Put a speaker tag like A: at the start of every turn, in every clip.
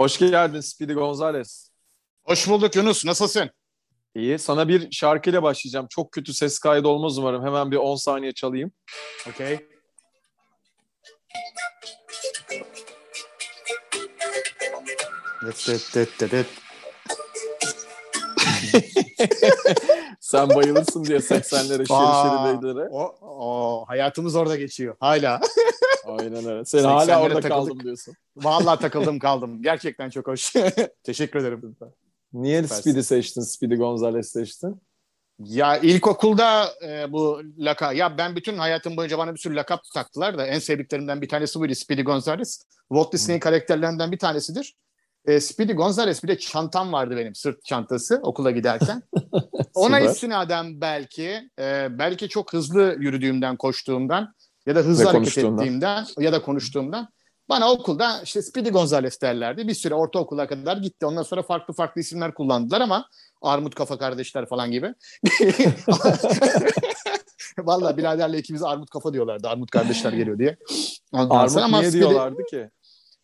A: Hoş geldin Speedy Gonzales.
B: Hoş bulduk Yunus. Nasılsın?
A: İyi. Sana bir şarkıyla başlayacağım. Çok kötü ses kaydı olmaz umarım. Hemen bir 10 saniye çalayım.
B: Okey.
A: Sen bayılırsın diye 80'lere şeri şeri beylere.
B: O, o, hayatımız orada geçiyor. Hala.
A: Aynen öyle. Sen
B: 80'lere
A: hala orada
B: takıldık.
A: kaldım diyorsun.
B: Vallahi takıldım kaldım. Gerçekten çok hoş. Teşekkür ederim.
A: Niye
B: Süpersin.
A: Speedy seçtin? Speedy Gonzales seçtin?
B: Ya ilkokulda e, bu laka ya ben bütün hayatım boyunca bana bir sürü lakap taktılar da en sevdiklerimden bir tanesi buydu Speedy Gonzales. Walt Disney'in karakterlerinden bir tanesidir. E, Speedy Gonzales bir de çantam vardı benim sırt çantası okula giderken. Ona istinaden belki e, belki çok hızlı yürüdüğümden koştuğumdan ya da hızlı
A: Ve
B: hareket ettiğimden ya da konuştuğumdan bana okulda işte Speedy Gonzales derlerdi. Bir süre ortaokula kadar gitti. Ondan sonra farklı farklı isimler kullandılar ama Armut Kafa kardeşler falan gibi. Vallahi biraderle ikimiz Armut Kafa diyorlardı. Armut kardeşler geliyor diye. Ondan
A: Armut
B: sonra ama
A: niye
B: Speedy-
A: diyorlardı ki?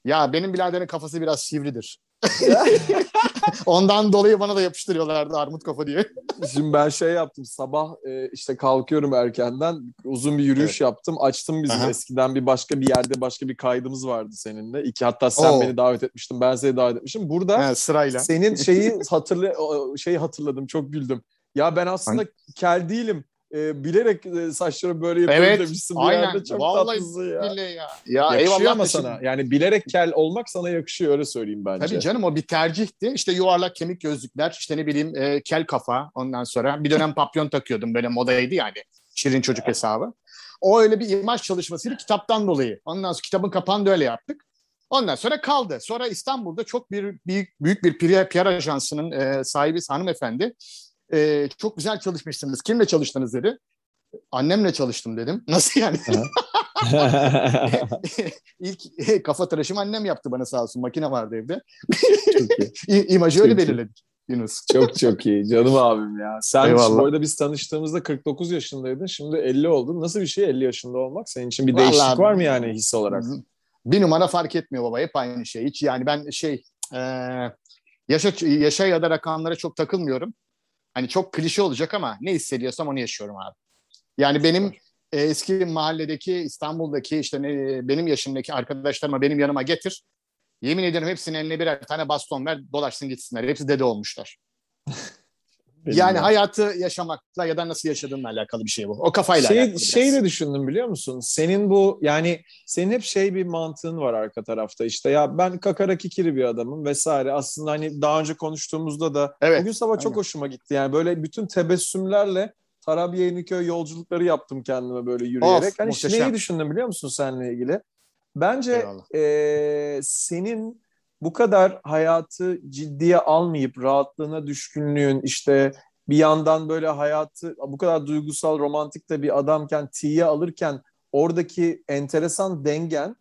B: Ya benim biraderin kafası biraz sivridir. Ondan dolayı bana da yapıştırıyorlardı Armut Kafa diye.
A: Şimdi ben şey yaptım sabah e, işte kalkıyorum erkenden uzun bir yürüyüş yaptım açtım bizim
B: Aha.
A: eskiden bir başka bir yerde başka bir kaydımız vardı seninle iki hatta sen
B: Oo.
A: beni davet etmiştin ben seni davet etmiştim burada
B: He, sırayla.
A: senin şeyi hatırla şeyi hatırladım çok güldüm ya ben aslında kel değilim E, bilerek saçlarımı böyle yapıyorum
B: Evet,
A: demiştim bir
B: aynen.
A: yerde çok
B: Vallahi
A: tatlısın ya.
B: Billahi ya. Ya
A: yakışıyor
B: eyvallah
A: ama sana
B: şimdi-
A: yani bilerek kel olmak sana yakışıyor öyle söyleyeyim bence.
B: Tabii canım o bir tercihti. İşte yuvarlak kemik gözlükler, işte ne bileyim e, kel kafa ondan sonra. Bir dönem papyon takıyordum böyle modaydı yani. Şirin çocuk hesabı. O öyle bir imaj çalışmasıydı kitaptan dolayı. Ondan sonra kitabın kapağını da öyle yaptık. Ondan sonra kaldı. Sonra İstanbul'da çok bir büyük, büyük bir PR, PR ajansının e, sahibi hanımefendi. E, çok güzel çalışmışsınız. Kimle çalıştınız dedi. Annemle çalıştım dedim. Nasıl yani? İlk kafa tıraşımı annem yaptı bana sağ olsun. Makine vardı evde. İ- İmajı öyle
A: Çok
B: belirledik Yunus.
A: Çok çok iyi. Canım abim ya. Sen
B: Eyvallah.
A: bu arada biz tanıştığımızda 49 yaşındaydın. Şimdi 50 oldun. Nasıl bir şey 50 yaşında olmak? Senin için bir
B: Vallahi-
A: değişiklik var mı yani his olarak?
B: Bir numara fark etmiyor baba. Hep aynı şey. Hiç yani ben şey e, yaşa, yaşa ya da rakamlara çok takılmıyorum. Hani çok klişe olacak ama ne hissediyorsam onu yaşıyorum abi. Yani benim e, eski mahalledeki İstanbul'daki işte ne, benim yaşımdaki arkadaşlarıma benim yanıma getir. Yemin ederim hepsinin eline birer tane baston ver dolaşsın gitsinler. Hepsi dede olmuşlar.
A: Benim
B: yani
A: ya.
B: hayatı yaşamakla ya da nasıl yaşadığınla alakalı bir şey bu. O kafayla
A: şey,
B: alakalı biraz.
A: şey de düşündüm biliyor musun? Senin bu yani senin hep şey bir mantığın var arka tarafta işte ya ben kakara kikiri bir adamım vesaire. Aslında hani daha önce konuştuğumuzda da
B: Evet,
A: bugün sabah çok
B: aynen.
A: hoşuma gitti. Yani böyle bütün tebessümlerle Tarabya Yeniköy yolculukları yaptım kendime böyle yürüyerek.
B: Of,
A: hani
B: muhteşem.
A: neyi düşündüm biliyor musun seninle ilgili? Bence
B: Eyvallah.
A: eee, senin bu kadar hayatı ciddiye almayıp rahatlığına düşkünlüğün işte bir yandan böyle hayatı bu kadar duygusal romantik de bir adamken tiye alırken oradaki enteresan dengen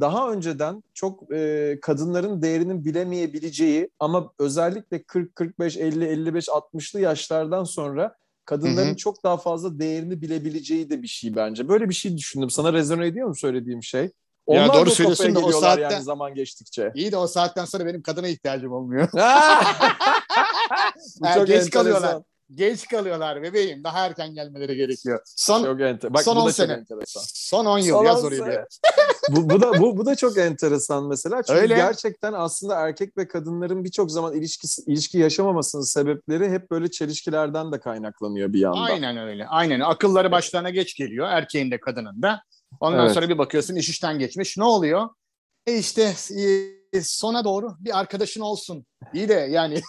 A: daha önceden çok e, kadınların değerinin bilemeyebileceği ama özellikle 40 45 50 55 60'lı yaşlardan sonra kadınların
B: Hı hı.
A: çok daha fazla değerini bilebileceği de bir şey bence. Böyle bir şey düşündüm. Sana rezone ediyor mu söylediğim şey? Onlar
B: doğru
A: o kafaya
B: söylüyorsun da o
A: geliyorlar
B: saatte-
A: yani zaman geçtikçe.
B: İyi de o saatten sonra benim kadına ihtiyacım olmuyor.
A: Çok
B: geç
A: enteresan.
B: kalıyorlar. Geç kalıyorlar bebeğim. Daha erken gelmeleri gerekiyor. Son
A: Çok enter. Bak
B: Son
A: bu
B: on
A: da çok
B: sene.
A: enteresan.
B: son 10 yıl
A: Son
B: yaz bir.
A: sene. bu, bu da bu, bu da çok enteresan mesela. Çünkü
B: Öyle.
A: gerçekten aslında erkek ve kadınların birçok zaman ilişkisi ilişki yaşamamasının sebepleri hep böyle çelişkilerden de kaynaklanıyor bir yandan.
B: Aynen öyle. Aynen. Akılları başlarına geç geliyor. Erkeğin de kadının da. Ondan
A: Evet.
B: sonra bir bakıyorsun iş işten geçmiş. Ne oluyor? E işte e, sona doğru bir arkadaşın olsun. İyi de yani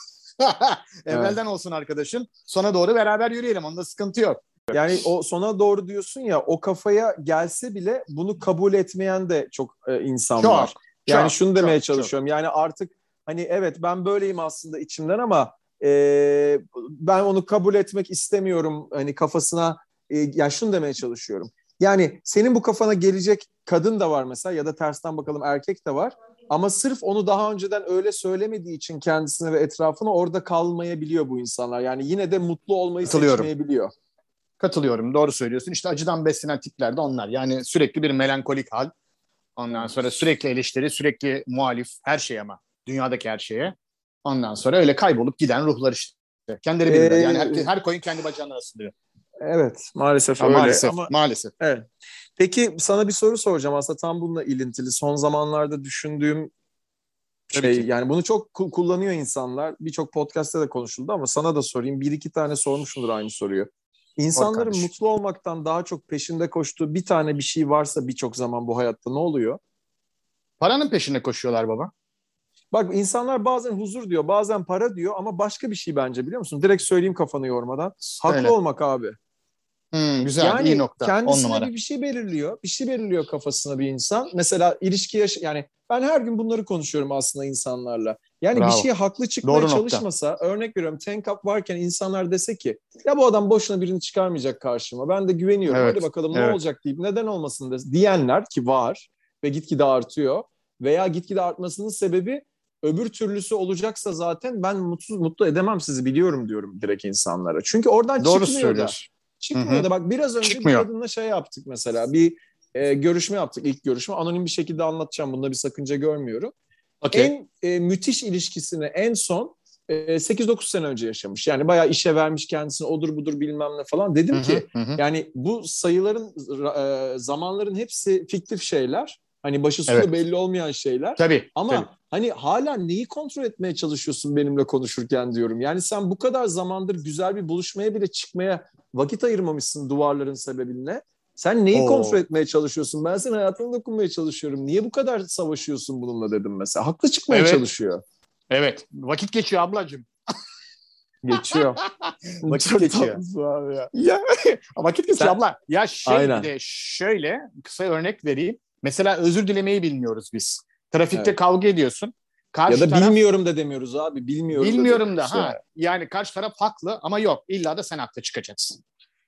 B: evvelden olsun arkadaşın. Sona doğru beraber yürüyelim. Onda sıkıntı yok.
A: Yani o sona doğru diyorsun ya o kafaya gelse bile bunu kabul etmeyen de çok e, insan
B: Çok.
A: var. Yani
B: çok,
A: şunu demeye
B: çok,
A: çalışıyorum. Yani artık hani evet ben böyleyim aslında içimden ama e, ben onu kabul etmek istemiyorum hani kafasına e, yani şunu demeye çalışıyorum. Yani senin bu kafana gelecek kadın da var mesela ya da tersten bakalım erkek de var. Ama sırf onu daha önceden öyle söylemediği için kendisine ve etrafına orada kalmayabiliyor bu insanlar. Yani yine de mutlu olmayı seçmeyebiliyor.
B: Katılıyorum. Doğru söylüyorsun. İşte acıdan beslenen tipler de onlar. Yani sürekli bir melankolik hal. Ondan sonra sürekli eleştiri, sürekli muhalif her şey ama. Dünyadaki her şeye. Ondan sonra öyle kaybolup giden ruhlar işte. Kendileri bilirler. Ee, yani her, her koyun kendi bacağına asılıyor.
A: Evet maalesef ha, öyle.
B: Maalesef, ama, maalesef.
A: Evet. Peki sana bir soru soracağım aslında tam bununla ilintili. Son zamanlarda düşündüğüm şey yani bunu çok kullanıyor insanlar. Birçok podcast'te de konuşuldu ama sana da sorayım. Bir iki tane sormuşumdur aynı soruyu. İnsanların mutlu olmaktan daha çok peşinde koştuğu bir tane bir şey varsa birçok zaman bu hayatta ne oluyor?
B: Paranın peşinde koşuyorlar baba.
A: Bak insanlar bazen huzur diyor, bazen para diyor ama başka bir şey bence biliyor musun? Direkt söyleyeyim kafanı yormadan. Haklı Öyle. olmak abi.
B: Hmm, güzel, yani iyi nokta.
A: Kendisine bir, bir şey belirliyor. Bir şey belirliyor kafasına bir insan. Mesela ilişki yaş yani ben her gün bunları konuşuyorum aslında insanlarla. Yani Bravo. bir şeye haklı çıkmaya Doğru çalışmasa, nokta. örnek veriyorum tank up varken insanlar dese ki ya bu adam boşuna birini çıkarmayacak karşıma. Ben de güveniyorum. Evet. Hadi bakalım evet. ne olacak deyip neden olmasın des diyenler ki var ve gitgide artıyor. Veya gitgide artmasının sebebi öbür türlüsü olacaksa zaten ben mutsuz mutlu edemem sizi biliyorum diyorum direkt insanlara. Çünkü oradan Doğru çıkmıyor da. Çıkmıyor Hı-hı. da bak biraz önce Çıkmıyor. bir kadınla şey yaptık mesela bir e, görüşme yaptık ilk görüşme. Anonim bir şekilde anlatacağım bunda bir sakınca görmüyorum. Okay. En e, müthiş ilişkisini en son e, 8-9 sene önce yaşamış. Yani bayağı işe vermiş kendisini odur budur bilmem ne falan. Dedim hı-hı, ki hı. yani bu sayıların e, zamanların hepsi fiktif şeyler. Hani başı sonu evet. belli olmayan şeyler.
B: Tabii.
A: Ama
B: tabii.
A: Hani hala neyi kontrol etmeye çalışıyorsun benimle konuşurken diyorum. Yani sen bu kadar zamandır güzel bir buluşmaya bile çıkmaya vakit ayırmamışsın duvarların sebebiyle. Sen neyi Oo. kontrol etmeye çalışıyorsun? Ben senin hayatına dokunmaya çalışıyorum. Niye bu kadar savaşıyorsun bununla dedim mesela. Haklı çıkmaya evet. çalışıyor.
B: Evet. Vakit geçiyor ablacığım.
A: Geçiyor.
B: vakit Çok geçiyor. Abi ya. ya. vakit geçiyor Sen... abla. Ya şey Aynen. de şöyle kısa örnek vereyim. Mesela özür dilemeyi bilmiyoruz biz. Trafikte evet. kavga ediyorsun.
A: Karşı ya da taraf, bilmiyorum da demiyoruz abi. Bilmiyorum,
B: bilmiyorum da. da ha. Yani karşı taraf haklı ama yok. İlla da sen haklı çıkacaksın.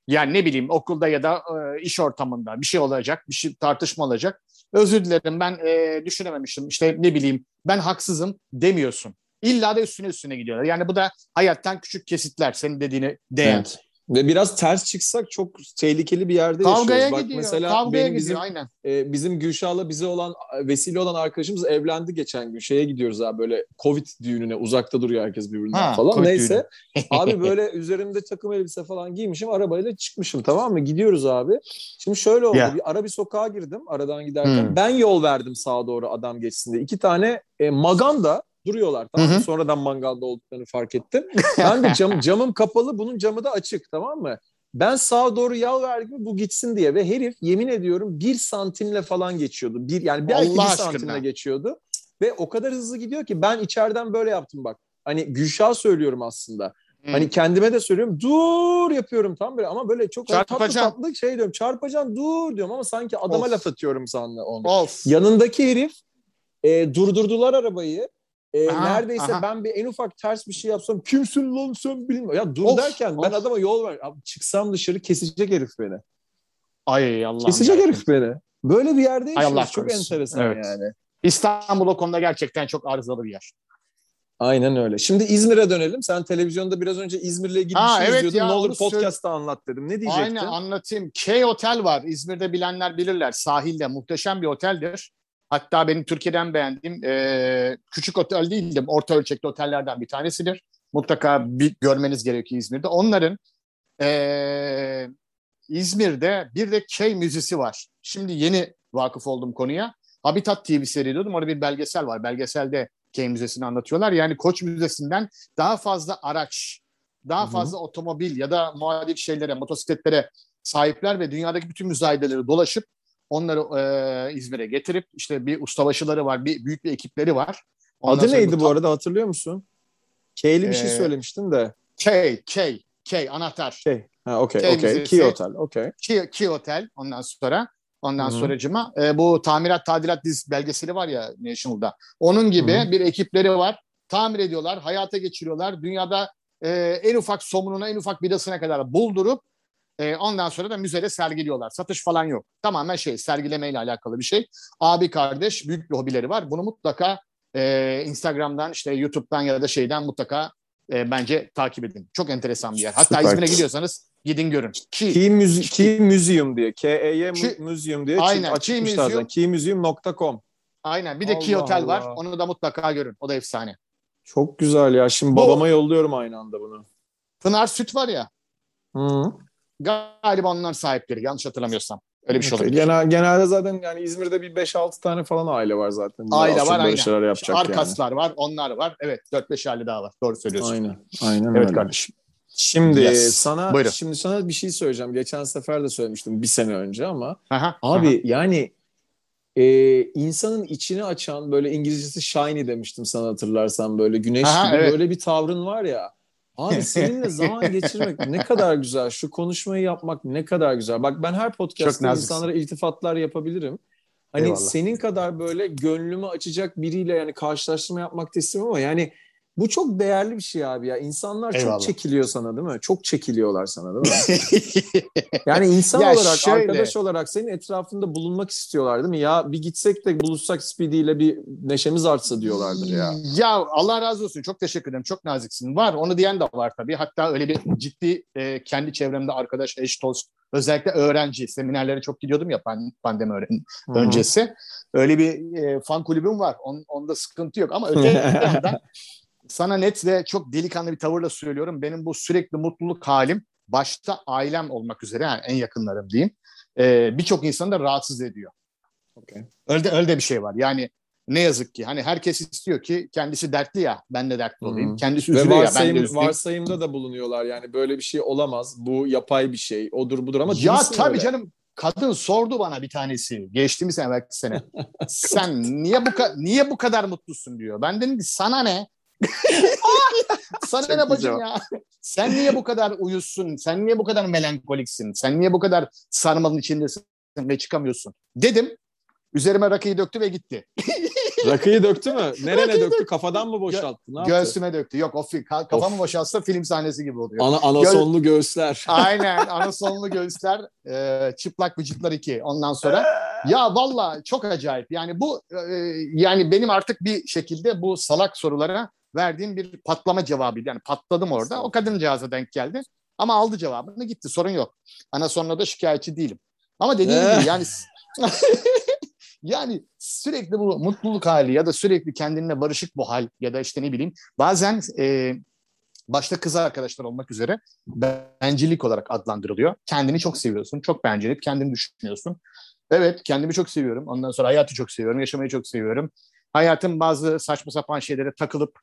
B: Yani ne bileyim okulda ya da e, iş ortamında bir şey olacak, bir şey tartışma olacak. Özür dilerim ben e, düşünememiştim. İşte ne bileyim ben haksızım demiyorsun. İlla da üstüne üstüne gidiyorlar. Yani bu da hayattan küçük kesitler senin dediğini değen. Evet.
A: Ve biraz ters çıksak çok tehlikeli bir yerde
B: Kavgaya
A: yaşıyoruz. Bak
B: gidiyor. mesela Kavgaya benim bizim
A: aynen. E, bizim Gülşah'la bize olan vesile olan arkadaşımız evlendi geçen gün. Şeye gidiyoruz abi böyle Covid düğününe uzakta duruyor herkes birbirinden ha, falan. COVID Neyse. abi böyle üzerimde takım elbise falan giymişim arabayla çıkmışım tamam mı? Gidiyoruz abi. Şimdi şöyle oldu. Yeah. Bir ara bir sokağa girdim aradan giderken. Hmm. Ben yol verdim sağa doğru adam geçsin diye. İki tane e, maganda duruyorlar. Tamam mı? Sonradan mangalda olduklarını fark ettim. Ben de cam, camım kapalı bunun camı da açık tamam mı? Ben sağa doğru yal verdim bu gitsin diye ve herif yemin ediyorum bir santimle falan geçiyordu. Bir yani belki Allah bir aşkına. santimle geçiyordu. Ve o kadar hızlı gidiyor ki ben içeriden böyle yaptım bak. Hani Gülşah söylüyorum aslında. Hmm. Hani kendime de söylüyorum dur yapıyorum tam böyle ama böyle çok tatlı tatlı şey diyorum çarpacan dur diyorum ama sanki adama of. laf atıyorum sandı onu. Of. Yanındaki herif e, durdurdular arabayı e, aha, neredeyse aha. ben bir en ufak ters bir şey yapsam kimsin lan sen bilmiyorum. Ya dur of, derken of. ben adama yol ver. Abi, çıksam dışarı kesecek herif beni.
B: Ay Allah.
A: Kesecek ya. herif beni. Böyle bir yerde yaşıyoruz. Çok korusun. enteresan evet. yani.
B: İstanbul o konuda gerçekten çok arızalı bir yer.
A: Aynen öyle. Şimdi İzmir'e dönelim. Sen televizyonda biraz önce İzmir'le ilgili Aa, bir şey evet izliyordun. Ya, ne olur podcast'ta söyle... anlat dedim. Ne diyecektin?
B: Aynen anlatayım. K Otel var. İzmir'de bilenler bilirler. Sahilde muhteşem bir oteldir. Hatta benim Türkiye'den beğendiğim e, küçük otel değil de orta ölçekli otellerden bir tanesidir. Mutlaka bir görmeniz gerekiyor İzmir'de. Onların e, İzmir'de bir de K müzisi var. Şimdi yeni vakıf oldum konuya. Habitat TV seyrediyordum. Orada bir belgesel var. Belgeselde K Müzesi'ni anlatıyorlar. Yani Koç Müzesi'nden daha fazla araç, daha fazla Hı-hı. otomobil ya da muadil şeylere, motosikletlere sahipler ve dünyadaki bütün müzayedeleri dolaşıp Onları e, İzmir'e getirip işte bir ustabaşıları var, bir büyük bir ekipleri var.
A: Ondan Adı neydi bu, arada hatırlıyor musun? K'li bir şey ee, söylemiştin de.
B: K, K, K anahtar.
A: K. Ha okey, okey. Key Hotel, okey.
B: Key, Key Hotel ondan sonra. Ondan Hı-hı. sonracıma e, bu tamirat tadilat diz belgeseli var ya National'da. Onun gibi Hı-hı. bir ekipleri var. tamir ediyorlar, hayata geçiriyorlar. Dünyada e, en ufak somununa, en ufak vidasına kadar buldurup e, ondan sonra da müzede sergiliyorlar. Satış falan yok. Tamamen şey sergilemeyle alakalı bir şey. Abi kardeş büyük bir hobileri var. Bunu mutlaka e, Instagram'dan işte YouTube'dan ya da şeyden mutlaka e, bence takip edin. Çok enteresan bir yer. Hatta
A: Süper.
B: İzmir'e gidiyorsanız gidin görün. Ki
A: Key, Müzi- Key Museum diye. K-E-Y mu-
B: Ki-
A: Museum diye
B: Aynen,
A: zaten.
B: Museum.
A: Keymuseum.com
B: aynen bir de Ki
A: Allah
B: Otel var.
A: Allah.
B: Onu da mutlaka görün. O da efsane.
A: Çok güzel ya. Şimdi
B: Bu-
A: babama yolluyorum aynı anda bunu.
B: Pınar Süt var ya.
A: Hı.
B: Galiba onlar sahipleri. Yanlış hatırlamıyorsam. Öyle bir şey olabilir.
A: Genel, genelde zaten yani İzmir'de bir 5-6 tane falan aile var zaten.
B: Aile
A: Az çok
B: var, aynen.
A: şeyler yapacak yani.
B: Arkaslar var, onlar var. Evet, 4-5 aile daha var. Doğru söylüyorsun.
A: Aynen. Aynen
B: Evet
A: öyle.
B: kardeşim.
A: Şimdi
B: Yes.
A: sana
B: Buyurun.
A: şimdi sana bir şey söyleyeceğim. Geçen sefer de söylemiştim bir sene önce ama
B: Aha,
A: abi
B: aha.
A: yani e, insanın içini açan böyle İngilizcesi shiny demiştim sana hatırlarsan böyle güneş
B: Aha,
A: gibi
B: evet.
A: böyle bir tavrın var ya. Abi seninle zaman geçirmek ne kadar güzel. Şu konuşmayı yapmak ne kadar güzel. Bak ben her podcast'ta insanlara iltifatlar yapabilirim. Hani
B: Eyvallah.
A: senin kadar böyle gönlümü açacak biriyle yani karşılaştırma yapmak da istemem ama yani bu çok değerli bir şey abi ya. İnsanlar
B: Eyvallah.
A: çok çekiliyor sana değil mi? Çok çekiliyorlar sana değil mi? Yani insan
B: Ya
A: olarak,
B: şöyle.
A: arkadaş olarak senin etrafında bulunmak istiyorlar değil mi? Ya bir gitsek de buluşsak Speedy ile bir neşemiz artsa diyorlardır ya.
B: Ya Allah razı olsun. Çok teşekkür ederim. Çok naziksin. Var. Onu diyen de var tabii. Hatta öyle bir ciddi e, kendi çevremde arkadaş, eş, dost, özellikle öğrenci seminerlere çok gidiyordum ya pan- pandemi öğren-
A: Hı hı.
B: öncesi. Öyle bir e, fan kulübüm var. On, onda sıkıntı yok. Ama öte yandan sana net ve çok delikanlı bir tavırla söylüyorum. Benim bu sürekli mutluluk halim başta ailem olmak üzere yani en yakınlarım diyeyim. e, Birçok insanı da rahatsız ediyor.
A: Okey.
B: Öyle de, öyle de bir şey var. Yani ne yazık ki hani herkes istiyor ki kendisi dertli ya ben de dertli olayım.
A: Hı.
B: Kendisi
A: Ve
B: üzülüyor ya ben de
A: varsayım,
B: üzüleyim.
A: varsayımda da bulunuyorlar yani böyle bir şey olamaz. Bu yapay bir şey. Odur budur ama
B: Ya tabii
A: öyle.
B: canım kadın sordu bana bir tanesi geçtiğimiz sene belki sene. Sen niye bu niye bu kadar mutlusun diyor. Ben dedim ki sana ne? Sana
A: Çok
B: ne bacım ya? Sen niye bu kadar uyuzsun? Sen niye bu kadar melankoliksin? Sen niye bu kadar sarmalın içindesin ve çıkamıyorsun? Dedim. Üzerime rakıyı döktü ve gitti.
A: Rakıyı döktü mü? Nerene döktü?
B: döktü.
A: Kafadan mı boşalttı? Ne yaptı?
B: Göğsüme döktü. Yok o ka- kafamı boşaltsa film sahnesi gibi oluyor.
A: Ana, anasonlu göğüsler.
B: Aynen anasonlu göğüsler, e, çıplak vücutlar iki. Ondan sonra ya valla çok acayip. Yani bu e, yani benim artık bir şekilde bu salak sorulara verdiğim bir patlama cevabıydı. Yani patladım orada. O kadıncağıza denk geldi. Ama aldı cevabını gitti. Sorun yok. Ana sonra da şikayetçi değilim. Ama dediğim gibi yani yani sürekli bu mutluluk hali ya da sürekli kendinle barışık bu hal ya da işte ne bileyim bazen e, başta kız arkadaşlar olmak üzere bencillik olarak adlandırılıyor. Kendini çok seviyorsun. Çok bencillik. Kendini düşünüyorsun. Evet kendimi çok seviyorum. Ondan sonra hayatı çok seviyorum. Yaşamayı çok seviyorum. Hayatın bazı saçma sapan şeylere takılıp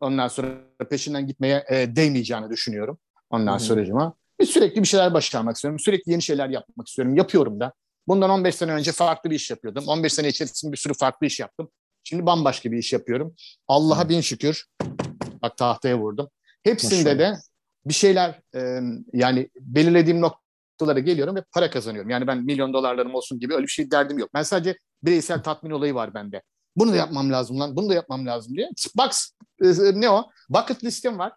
B: ondan sonra peşinden gitmeye e, değmeyeceğini düşünüyorum. Ondan sonracıma. Bir sürekli bir şeyler başarmak istiyorum. Sürekli yeni şeyler yapmak istiyorum. Yapıyorum da. Bundan 15 sene önce farklı bir iş yapıyordum. 15 sene içerisinde bir sürü farklı iş yaptım. Şimdi bambaşka bir iş yapıyorum. Allah'a bin şükür. Bak tahtaya vurdum. Hepsinde de bir şeyler e, yani belirlediğim noktalara geliyorum ve para kazanıyorum. Yani ben milyon dolarlarım olsun gibi öyle bir şey derdim yok. Ben sadece bireysel tatmin olayı var bende. Bunu da yapmam lazım lan, bunu da yapmam lazım diye. Bak e, ne o? Bucket listem var.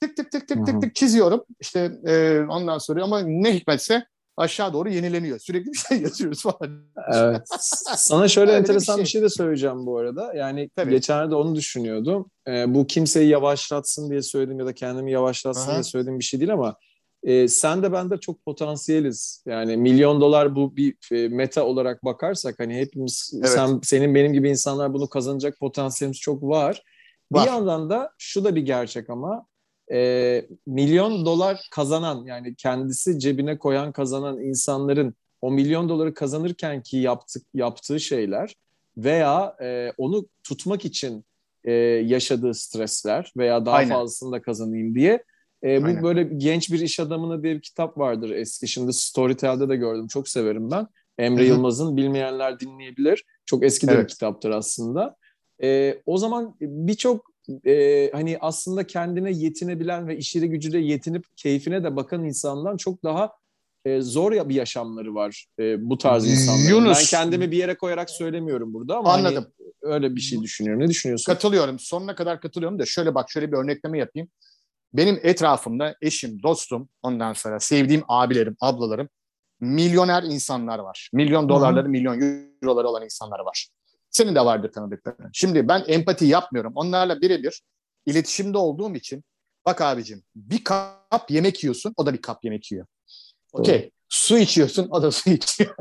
B: Tık tık tık tık tık tık çiziyorum. İşte e, ondan sonra ama ne hikmetse aşağı doğru yenileniyor. Sürekli bir şey yazıyoruz falan.
A: Evet. Sana şöyle
B: Öyle bir
A: enteresan bir
B: şey.
A: şey. de söyleyeceğim bu arada. Yani
B: Tabii.
A: geçenlerde onu düşünüyordum. Ee, bu kimseyi yavaşlatsın diye söyledim ya da kendimi yavaşlatsın
B: Aha.
A: diye söylediğim bir şey değil ama e, sen de ben de çok potansiyeliz. Yani milyon dolar bu bir e, meta olarak bakarsak hani hepimiz
B: Evet.
A: sen senin benim gibi insanlar bunu kazanacak potansiyelimiz çok var.
B: Var.
A: Bir yandan da şu da bir gerçek ama e, milyon dolar kazanan yani kendisi cebine koyan kazanan insanların o milyon doları kazanırken ki yaptık, yaptığı şeyler veya e, onu tutmak için e, yaşadığı stresler veya daha
B: Aynen.
A: fazlasını da kazanayım diye. E, bu
B: Aynen.
A: böyle genç bir iş adamına diye bir kitap vardır eski. Şimdi Storytel'de de gördüm. Çok severim ben. Emre
B: Hı hı.
A: Yılmaz'ın bilmeyenler dinleyebilir. Çok eski de bir
B: Evet.
A: kitaptır aslında. E, o zaman birçok e, hani aslında kendine yetinebilen ve işiyle gücüyle yetinip keyfine de bakan insandan çok daha e, zor bir yaşamları var e, bu tarz insanların. Yunus. Ben kendimi bir yere koyarak söylemiyorum burada ama hani Anladım. Hani öyle bir şey düşünüyorum. Ne düşünüyorsun?
B: Katılıyorum. Sonuna kadar katılıyorum da şöyle bak şöyle bir örnekleme yapayım. Benim etrafımda eşim, dostum, ondan sonra sevdiğim abilerim, ablalarım milyoner insanlar var. Milyon dolarları, milyon euroları olan insanlar var. Senin de vardır tanıdıkların. Şimdi ben empati yapmıyorum. Onlarla birebir iletişimde olduğum için bak abicim bir kap yemek yiyorsun o da bir kap yemek yiyor. Okey. Su içiyorsun o da su içiyor.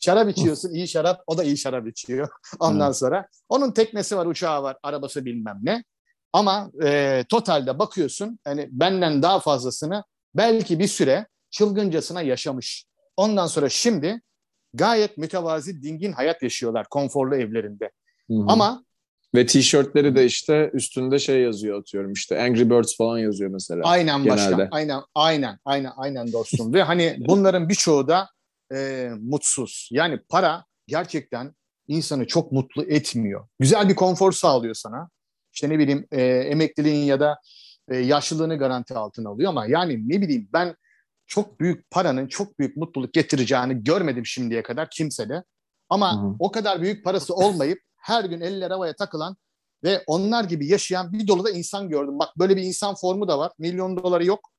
B: şarap içiyorsun iyi şarap o da iyi şarap içiyor. Ondan sonra onun teknesi var uçağı var arabası bilmem ne. Ama e, totalde bakıyorsun hani benden daha fazlasını belki bir süre çılgıncasına yaşamış. Ondan sonra şimdi gayet mütevazi, dingin hayat yaşıyorlar konforlu evlerinde. Hı-hı. Ama
A: ve tişörtleri de işte üstünde şey yazıyor atıyorum işte Angry Birds falan yazıyor mesela.
B: Aynen genelde. başkan. Aynen aynen aynen aynen dostum. Ve hani bunların birçoğu da e, mutsuz. Yani para gerçekten insanı çok mutlu etmiyor. Güzel bir konfor sağlıyor sana. İşte ne bileyim e, emekliliğin ya da e, yaşlılığını garanti altına alıyor ama yani ne bileyim ben çok büyük paranın çok büyük mutluluk getireceğini görmedim şimdiye kadar kimsede. Ama Hı-hı. o kadar büyük parası olmayıp her gün eller havaya takılan ve onlar gibi yaşayan bir dolu da insan gördüm. Bak böyle bir insan formu da var. Milyon doları yok.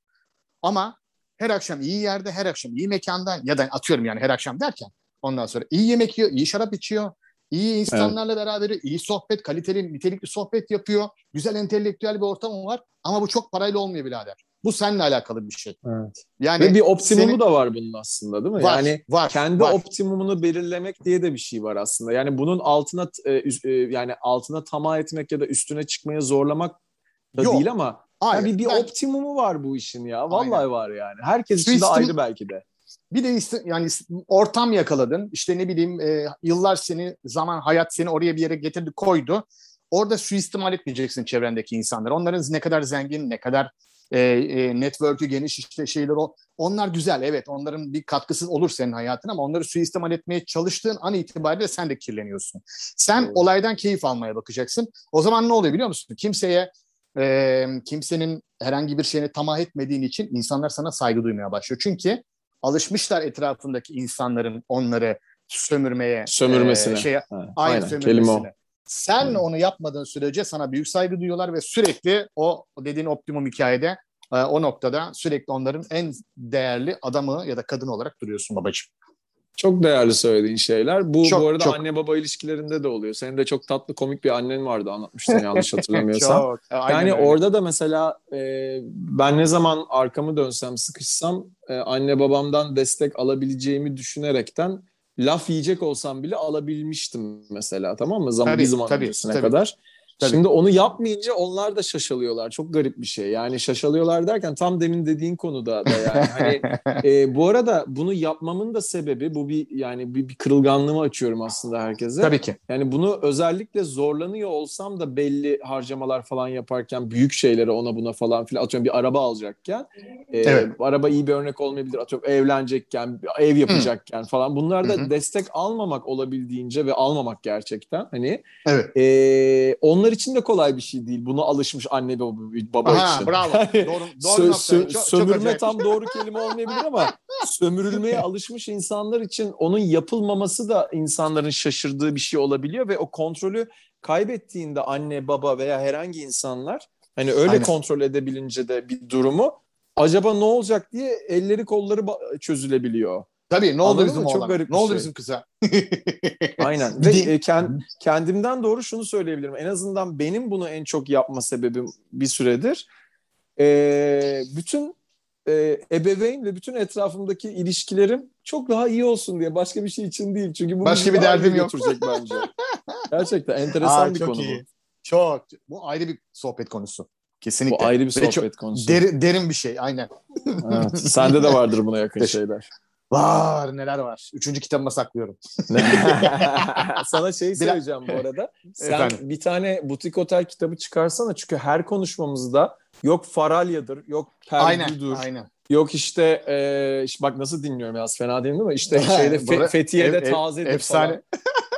B: Ama her akşam iyi yerde, her akşam iyi mekanda ya da atıyorum yani her akşam derken ondan sonra iyi yemek yiyor, iyi şarap içiyor, iyi insanlarla evet. beraber iyi sohbet, kaliteli, nitelikli sohbet yapıyor. Güzel entelektüel bir ortamı var ama bu çok parayla olmuyor birader. Bu seninle alakalı bir şey.
A: Evet. Yani Ve bir optimumu senin... da var bunun aslında değil mi? Var, yani var, kendi var. optimumunu belirlemek diye de bir şey var aslında. Yani bunun altına e, e, yani altına tamah etmek ya da üstüne çıkmaya zorlamak da Yok. değil ama Hayır, bir, bir ben... optimumu var bu işin ya. Vallahi Aynen. var yani. Herkes için de ayrı belki de.
B: Bir de yani ortam yakaladın. İşte ne bileyim e, yıllar seni zaman hayat seni oraya bir yere getirdi koydu. Orada suistimal etmeyeceksin çevrendeki insanları. Onların ne kadar zengin, ne kadar e, e, network'ü geniş işte şeyler o. Onlar güzel evet onların bir katkısı olur senin hayatına ama onları suistimal etmeye çalıştığın an itibariyle sen de kirleniyorsun. Sen evet. olaydan keyif almaya bakacaksın. O zaman ne oluyor biliyor musun? Kimseye e, kimsenin herhangi bir şeyine tamah etmediğin için insanlar sana saygı duymaya başlıyor. Çünkü alışmışlar etrafındaki insanların onları sömürmeye,
A: sömürmesine. E,
B: şeye, ha, aynen, aynen sömürmesine. Sen hmm. onu yapmadığın sürece sana büyük saygı duyuyorlar ve sürekli o dediğin optimum hikayede e, o noktada sürekli onların en değerli adamı ya da kadın olarak duruyorsun babacığım.
A: Çok değerli söylediğin şeyler. Bu çok, bu arada çok. anne baba ilişkilerinde de oluyor. Senin de çok tatlı komik bir annen vardı anlatmıştın yanlış hatırlamıyorsam. çok, yani öyle. orada da mesela e, ben ne zaman arkamı dönsem sıkışsam e, anne babamdan destek alabileceğimi düşünerekten laf yiyecek olsam bile alabilmiştim mesela tamam mı? Zaman, tabii, bir zaman tabii, öncesine tabii. kadar. Tabii. Şimdi onu yapmayınca onlar da şaşalıyorlar. Çok garip bir şey. Yani şaşalıyorlar derken tam demin dediğin konuda da yani. hani, e, bu arada bunu yapmamın da sebebi bu bir yani bir, bir kırılganlığımı açıyorum aslında herkese.
B: Tabii ki.
A: Yani bunu özellikle zorlanıyor olsam da belli harcamalar falan yaparken büyük şeylere ona buna falan filan atıyorum bir araba alacakken e, evet. araba iyi bir örnek olmayabilir atıyorum evlenecekken ev yapacakken Hı. falan bunlarda Hı-hı. destek almamak olabildiğince ve almamak gerçekten hani evet. e, onlar onlar için de kolay bir şey değil. Buna alışmış anne baba, baba Aha, için.
B: Bravo. doğru, doğru sö- sö-
A: çok, sömürme çok tam doğru kelime olmayabilir ama sömürülmeye alışmış insanlar için onun yapılmaması da insanların şaşırdığı bir şey olabiliyor ve o kontrolü kaybettiğinde anne baba veya herhangi insanlar hani öyle Aynen. kontrol edebilince de bir durumu acaba ne olacak diye elleri kolları çözülebiliyor.
B: Tabii ne oldu bizim oğlan? Ne oldu şey. bizim kıza?
A: Aynen. Ve e, kend, kendimden doğru şunu söyleyebilirim. En azından benim bunu en çok yapma sebebim bir süredir. E, bütün e, ebeveyn ve bütün etrafımdaki ilişkilerim çok daha iyi olsun diye başka bir şey için değil. Çünkü bu
B: başka bir derdim yok.
A: bence. Gerçekten enteresan Aa, bir konu iyi. bu.
B: Çok. Bu ayrı bir sohbet konusu. Kesinlikle.
A: Bu ayrı bir sohbet çok konusu.
B: Der, derin bir şey aynen.
A: evet, sende de vardır buna yakın şeyler.
B: Var neler var. Üçüncü kitabıma saklıyorum.
A: Sana şey söyleyeceğim bu arada. Sen Efendim? bir tane butik otel kitabı çıkarsana. Çünkü her konuşmamızda yok Faralya'dır, yok Pergül'dür. Aynen, aynen. Yok işte, e, işte bak nasıl dinliyorum biraz fena değil mi? İşte şeyde Fe, Fethiye'de ev, tazedir efsane. falan.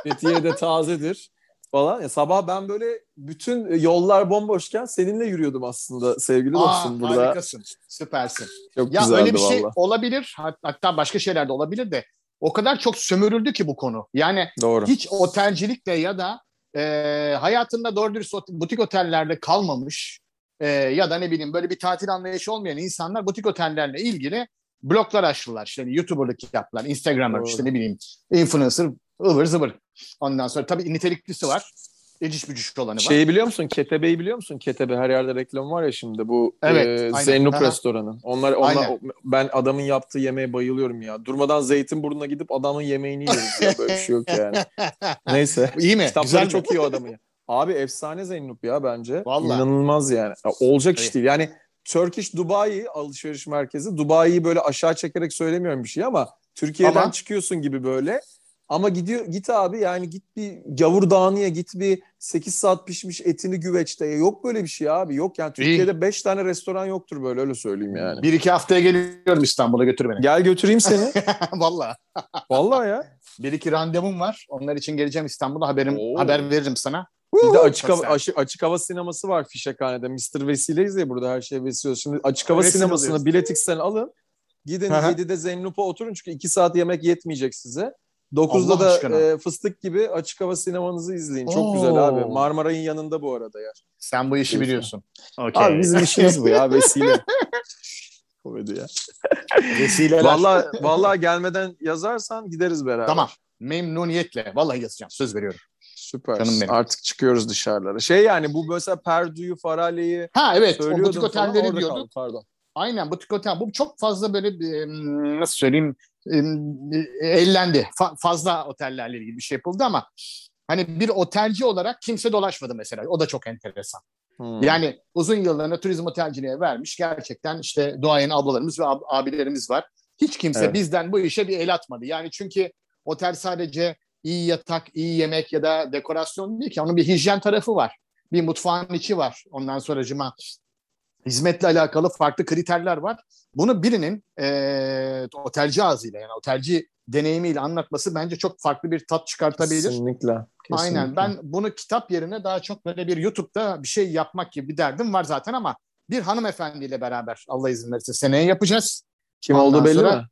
A: Fethiye'de tazedir. Falan. Ya sabah ben böyle bütün yollar bomboşken seninle yürüyordum aslında sevgili dostum
B: Aa,
A: burada.
B: Harikasın. Süpersin.
A: Çok
B: Ya
A: güzeldi
B: öyle bir şey olabilir. Hat- Hatta başka şeyler de olabilir de o kadar çok sömürüldü ki bu konu. Yani
A: Doğru.
B: hiç otelcilikle ya da e, hayatında doğru dürüst butik otellerde kalmamış e, ya da ne bileyim böyle bir tatil anlayışı olmayan insanlar butik otellerle ilgili bloglar açtılar. İşte hani YouTuber'lık yaptılar, Instagram'lar işte ne bileyim influencer ıvır zıvır. Ondan sonra tabii niteliklisi var. Eciş bücüş olanı var.
A: Şeyi biliyor musun? Ketebe'yi biliyor musun? Ketebe her yerde reklam var ya şimdi bu
B: Evet,
A: e. Zeynep restoranı. Onlar, onlar
B: Aynen.
A: ben adamın yaptığı yemeğe bayılıyorum ya. Durmadan Zeytinburnu'na gidip adamın yemeğini yiyoruz ya. Böyle bir şey yok yani. Neyse.
B: İyi mi?
A: Kitapları
B: Güzel mi?
A: çok iyi o adamın. Abi efsane Zeynep ya bence.
B: Vallahi.
A: İnanılmaz yani. Ya, olacak iş değil. Yani Turkish Dubai alışveriş merkezi. Dubai'yi böyle aşağı çekerek söylemiyorum bir şey ama Türkiye'den
B: Ama-
A: çıkıyorsun gibi böyle. Ama gidiyor git abi yani git bir gavur dağınıya git bir 8 saat pişmiş etini güveçte. Yok böyle bir şey abi. Yok yani Türkiye'de 5 tane restoran yoktur böyle öyle söyleyeyim yani.
B: Bir iki haftaya geliyorum İstanbul'a götür beni.
A: Gel götüreyim seni.
B: Vallahi.
A: Vallahi ya.
B: Bir iki randevum var. Onlar için geleceğim İstanbul'a haberim
A: Oo.
B: haber veririm sana.
A: Bir de açık hava, açık, açık hava sineması var Fişekhane'de. Mr. Vesileyiz ya burada her şey vesile. Şimdi açık hava
B: Vesile
A: sinemasına
B: oluyoruz.
A: bilet X'ten alın. Gidin
B: hı.
A: 7'de Zeynup'a oturun çünkü 2 saat yemek yetmeyecek size. 9'da
B: Allah
A: da
B: aşkına.
A: e, fıstık gibi açık hava sinemanızı izleyin. Çok
B: Oo.
A: güzel abi. Marmaray'ın yanında bu arada ya.
B: Sen bu işi biliyorsun. Okey.
A: Abi bizim işimiz bu ya vesile. Komedi ya.
B: Vesileler.
A: Vallahi, vallahi gelmeden yazarsan gideriz beraber.
B: Tamam. Memnuniyetle. Vallahi yazacağım. Söz veriyorum.
A: Süper.
B: Canım benim.
A: Artık çıkıyoruz dışarılara. Şey yani bu mesela Perdu'yu, Farale'yi
B: Ha evet. O butik otelleri diyorduk.
A: kaldı, Pardon.
B: Aynen butik otel. Bu çok fazla böyle bir, em, nasıl söyleyeyim ellendi. Fa- fazla otellerle ilgili bir şey yapıldı ama hani bir otelci olarak kimse dolaşmadı mesela. O da çok enteresan.
A: Hmm.
B: Yani uzun yıllarını turizm otelciliğe vermiş gerçekten işte duayen ablalarımız ve ab- abilerimiz var. Hiç kimse
A: Evet.
B: bizden bu işe bir el atmadı. Yani çünkü otel sadece iyi yatak, iyi yemek ya da dekorasyon değil ki. Onun bir hijyen tarafı var. Bir mutfağın içi var. Ondan sonracıma hizmetle alakalı farklı kriterler var. Bunu birinin eee, otelci ağzıyla yani otelci deneyimiyle anlatması bence çok farklı bir tat çıkartabilir.
A: Kesinlikle.
B: Aynen.
A: kesinlikle.
B: Ben bunu kitap yerine daha çok böyle bir YouTube'da bir şey yapmak gibi bir derdim var zaten ama bir hanımefendiyle beraber Allah izin verirse seneye yapacağız.
A: Kim
B: Ondan
A: olduğu belli
B: sonra-
A: mi?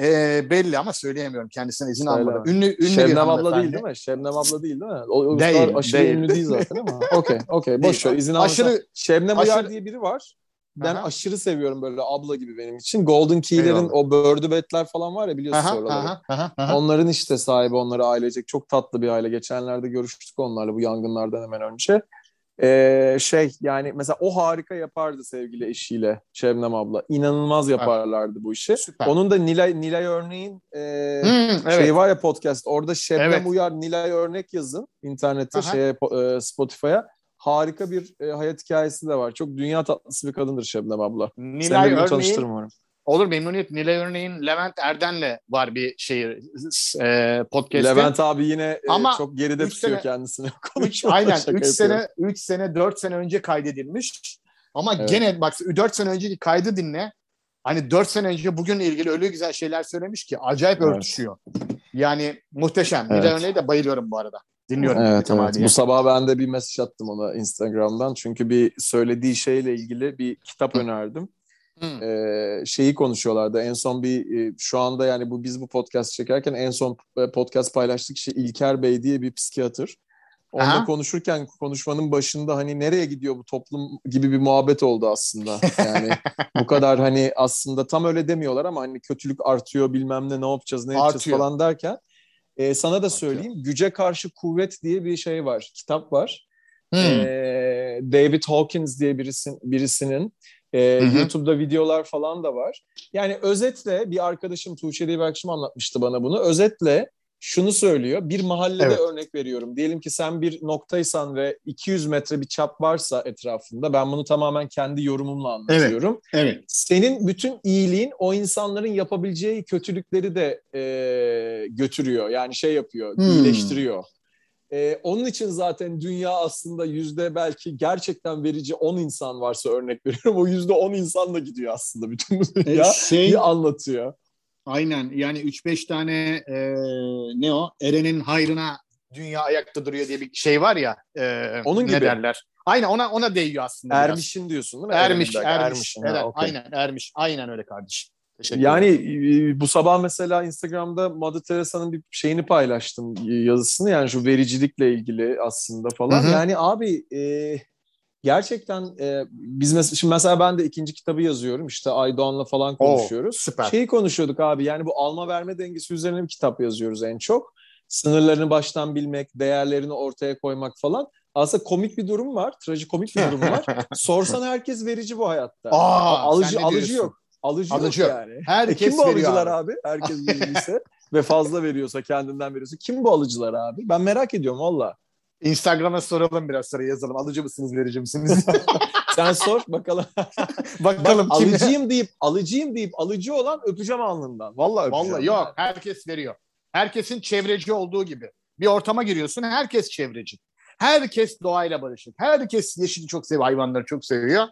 B: Ee, belli ama söyleyemiyorum kendisine izin
A: Söyle.
B: almadan. Ünlü, ünlü bir
A: Şebnem abla
B: hanımefendi.
A: değil değil mi? Şebnem abla değil değil mi? O, o
B: Değil,
A: aşırı
B: değil.
A: ünlü değil zaten ama. Okey, okey. Boş ver. İzin.
B: Aşırı
A: Şebnem
B: aşırı-
A: Uyar diye biri var. Ben
B: Aha.
A: aşırı seviyorum böyle abla gibi benim için. Golden Key'lerin o Bird'ü betler falan var ya biliyorsun
B: Aha,
A: oraları.
B: aha, aha, aha.
A: Onların işte sahibi onları ailecek. Çok tatlı bir aile. Geçenlerde görüştük onlarla bu yangınlardan hemen önce. Ee, şey yani mesela o harika yapardı sevgili eşiyle Şebnem abla. İnanılmaz yaparlardı bu işi.
B: Süper.
A: Onun da Nilay, Nilay Örneğin e,
B: Hmm, evet.
A: şey var ya podcast orada Şebnem
B: Evet.
A: Uyar Nilay Örnek yazın internette
B: Aha.
A: şeye e, Spotify'a. Harika bir e, hayat hikayesi de var. Çok dünya tatlısı bir kadındır Şebnem abla.
B: Nilay örneğin. Olur memnuniyet. Nilay örneğin Levent Erden'le var bir şey e, podcast'te.
A: Levent abi yine e,
B: Ama
A: çok geride tutuyor
B: sene-
A: kendisini.
B: Üç, aynen
A: şaka
B: 3
A: yapıyorum.
B: sene 3 sene 4 sene önce kaydedilmiş. Ama
A: Evet.
B: gene bak 4 sene önceki kaydı dinle. Hani 4 sene önce bugünle ilgili öyle güzel şeyler söylemiş ki acayip
A: Evet.
B: örtüşüyor. Yani muhteşem.
A: Evet.
B: Nilay örneği de bayılıyorum bu arada. Dinliyorum.
A: Evet, evet. Bu sabah ben de bir mesaj attım ona Instagram'dan. Çünkü bir söylediği şeyle ilgili bir kitap önerdim. Ee, şeyi konuşuyorlardı. En son bir e, şu anda yani bu biz bu podcast çekerken en son e, podcast paylaştık kişi İlker Bey diye bir psikiyatr. Onunla
B: Aha.
A: konuşurken konuşmanın başında hani nereye gidiyor bu toplum gibi bir muhabbet oldu aslında. Yani bu kadar hani aslında tam öyle demiyorlar ama hani kötülük artıyor bilmem ne ne yapacağız ne yapacağız
B: Artıyor.
A: falan derken e, sana da söyleyeyim Güce Karşı Kuvvet diye bir şey var. Kitap var.
B: Hmm.
A: Ee, David Hawkins diye birisin, birisinin e. YouTube'da videolar falan da var. Yani özetle bir arkadaşım Tuğçe diye bir arkadaşım anlatmıştı bana bunu. Özetle şunu söylüyor. Bir mahallede
B: Evet.
A: örnek veriyorum. Diyelim ki sen bir noktaysan ve 200 metre bir çap varsa etrafında. Ben bunu tamamen kendi yorumumla anlatıyorum.
B: Evet.
A: Senin bütün iyiliğin o insanların yapabileceği kötülükleri de e, götürüyor. Yani şey yapıyor,
B: Hmm.
A: iyileştiriyor. E, onun için zaten dünya aslında yüzde belki gerçekten verici 10 insan varsa örnek veriyorum. O yüzde 10 insanla gidiyor aslında bütün bu dünya.
B: şey
A: Bir anlatıyor.
B: aynen yani 3-5 tane e, ne o Eren'in hayrına dünya ayakta duruyor diye bir şey var ya. E,
A: Onun
B: ne
A: gibi.
B: derler? Aynen ona ona değiyor aslında. biraz.
A: Ermiş'in diyorsun değil mi?
B: Ermiş, Ermiş.
A: Ermiş'in, ha,
B: evet,
A: okey.
B: aynen Ermiş. Aynen öyle kardeşim. Teşekkür
A: Yani e, bu sabah mesela Instagram'da Mother Teresa'nın bir şeyini paylaştım yazısını yani şu vericilikle ilgili aslında falan.
B: Hı hı.
A: Yani abi e, gerçekten e, biz mesela şimdi mesela ben de ikinci kitabı yazıyorum işte Aydoğan'la falan konuşuyoruz.
B: süper.
A: Şeyi konuşuyorduk abi yani bu alma verme dengesi üzerine bir kitap yazıyoruz en çok. Sınırlarını baştan bilmek, değerlerini ortaya koymak falan. Aslında komik bir durum var, trajikomik bir durum var. Sorsan herkes verici bu hayatta.
B: Aa,
A: alıcı alıcı
B: diyorsun?
A: yok. Alıcı,
B: Alıcı
A: yok yani.
B: Herkes
A: E kim bu alıcılar
B: abi.
A: abi? Herkes vericiyse ve fazla veriyorsa kendinden veriyorsa kim bu alıcılar abi? Ben merak ediyorum valla.
B: Instagram'a soralım biraz sonra yazalım. Alıcı mısınız, verici misiniz?
A: Sen sor bakalım.
B: Bakalım
A: Bak,
B: kim?
A: alıcıyım deyip alıcıyım deyip alıcı olan öpeceğim alnından. Valla öpeceğim.
B: Vallahi yok. Herkes veriyor. Herkesin çevreci olduğu gibi. Bir ortama giriyorsun herkes çevreci. Herkes doğayla barışık. Herkes yeşili çok seviyor, hayvanları çok seviyor.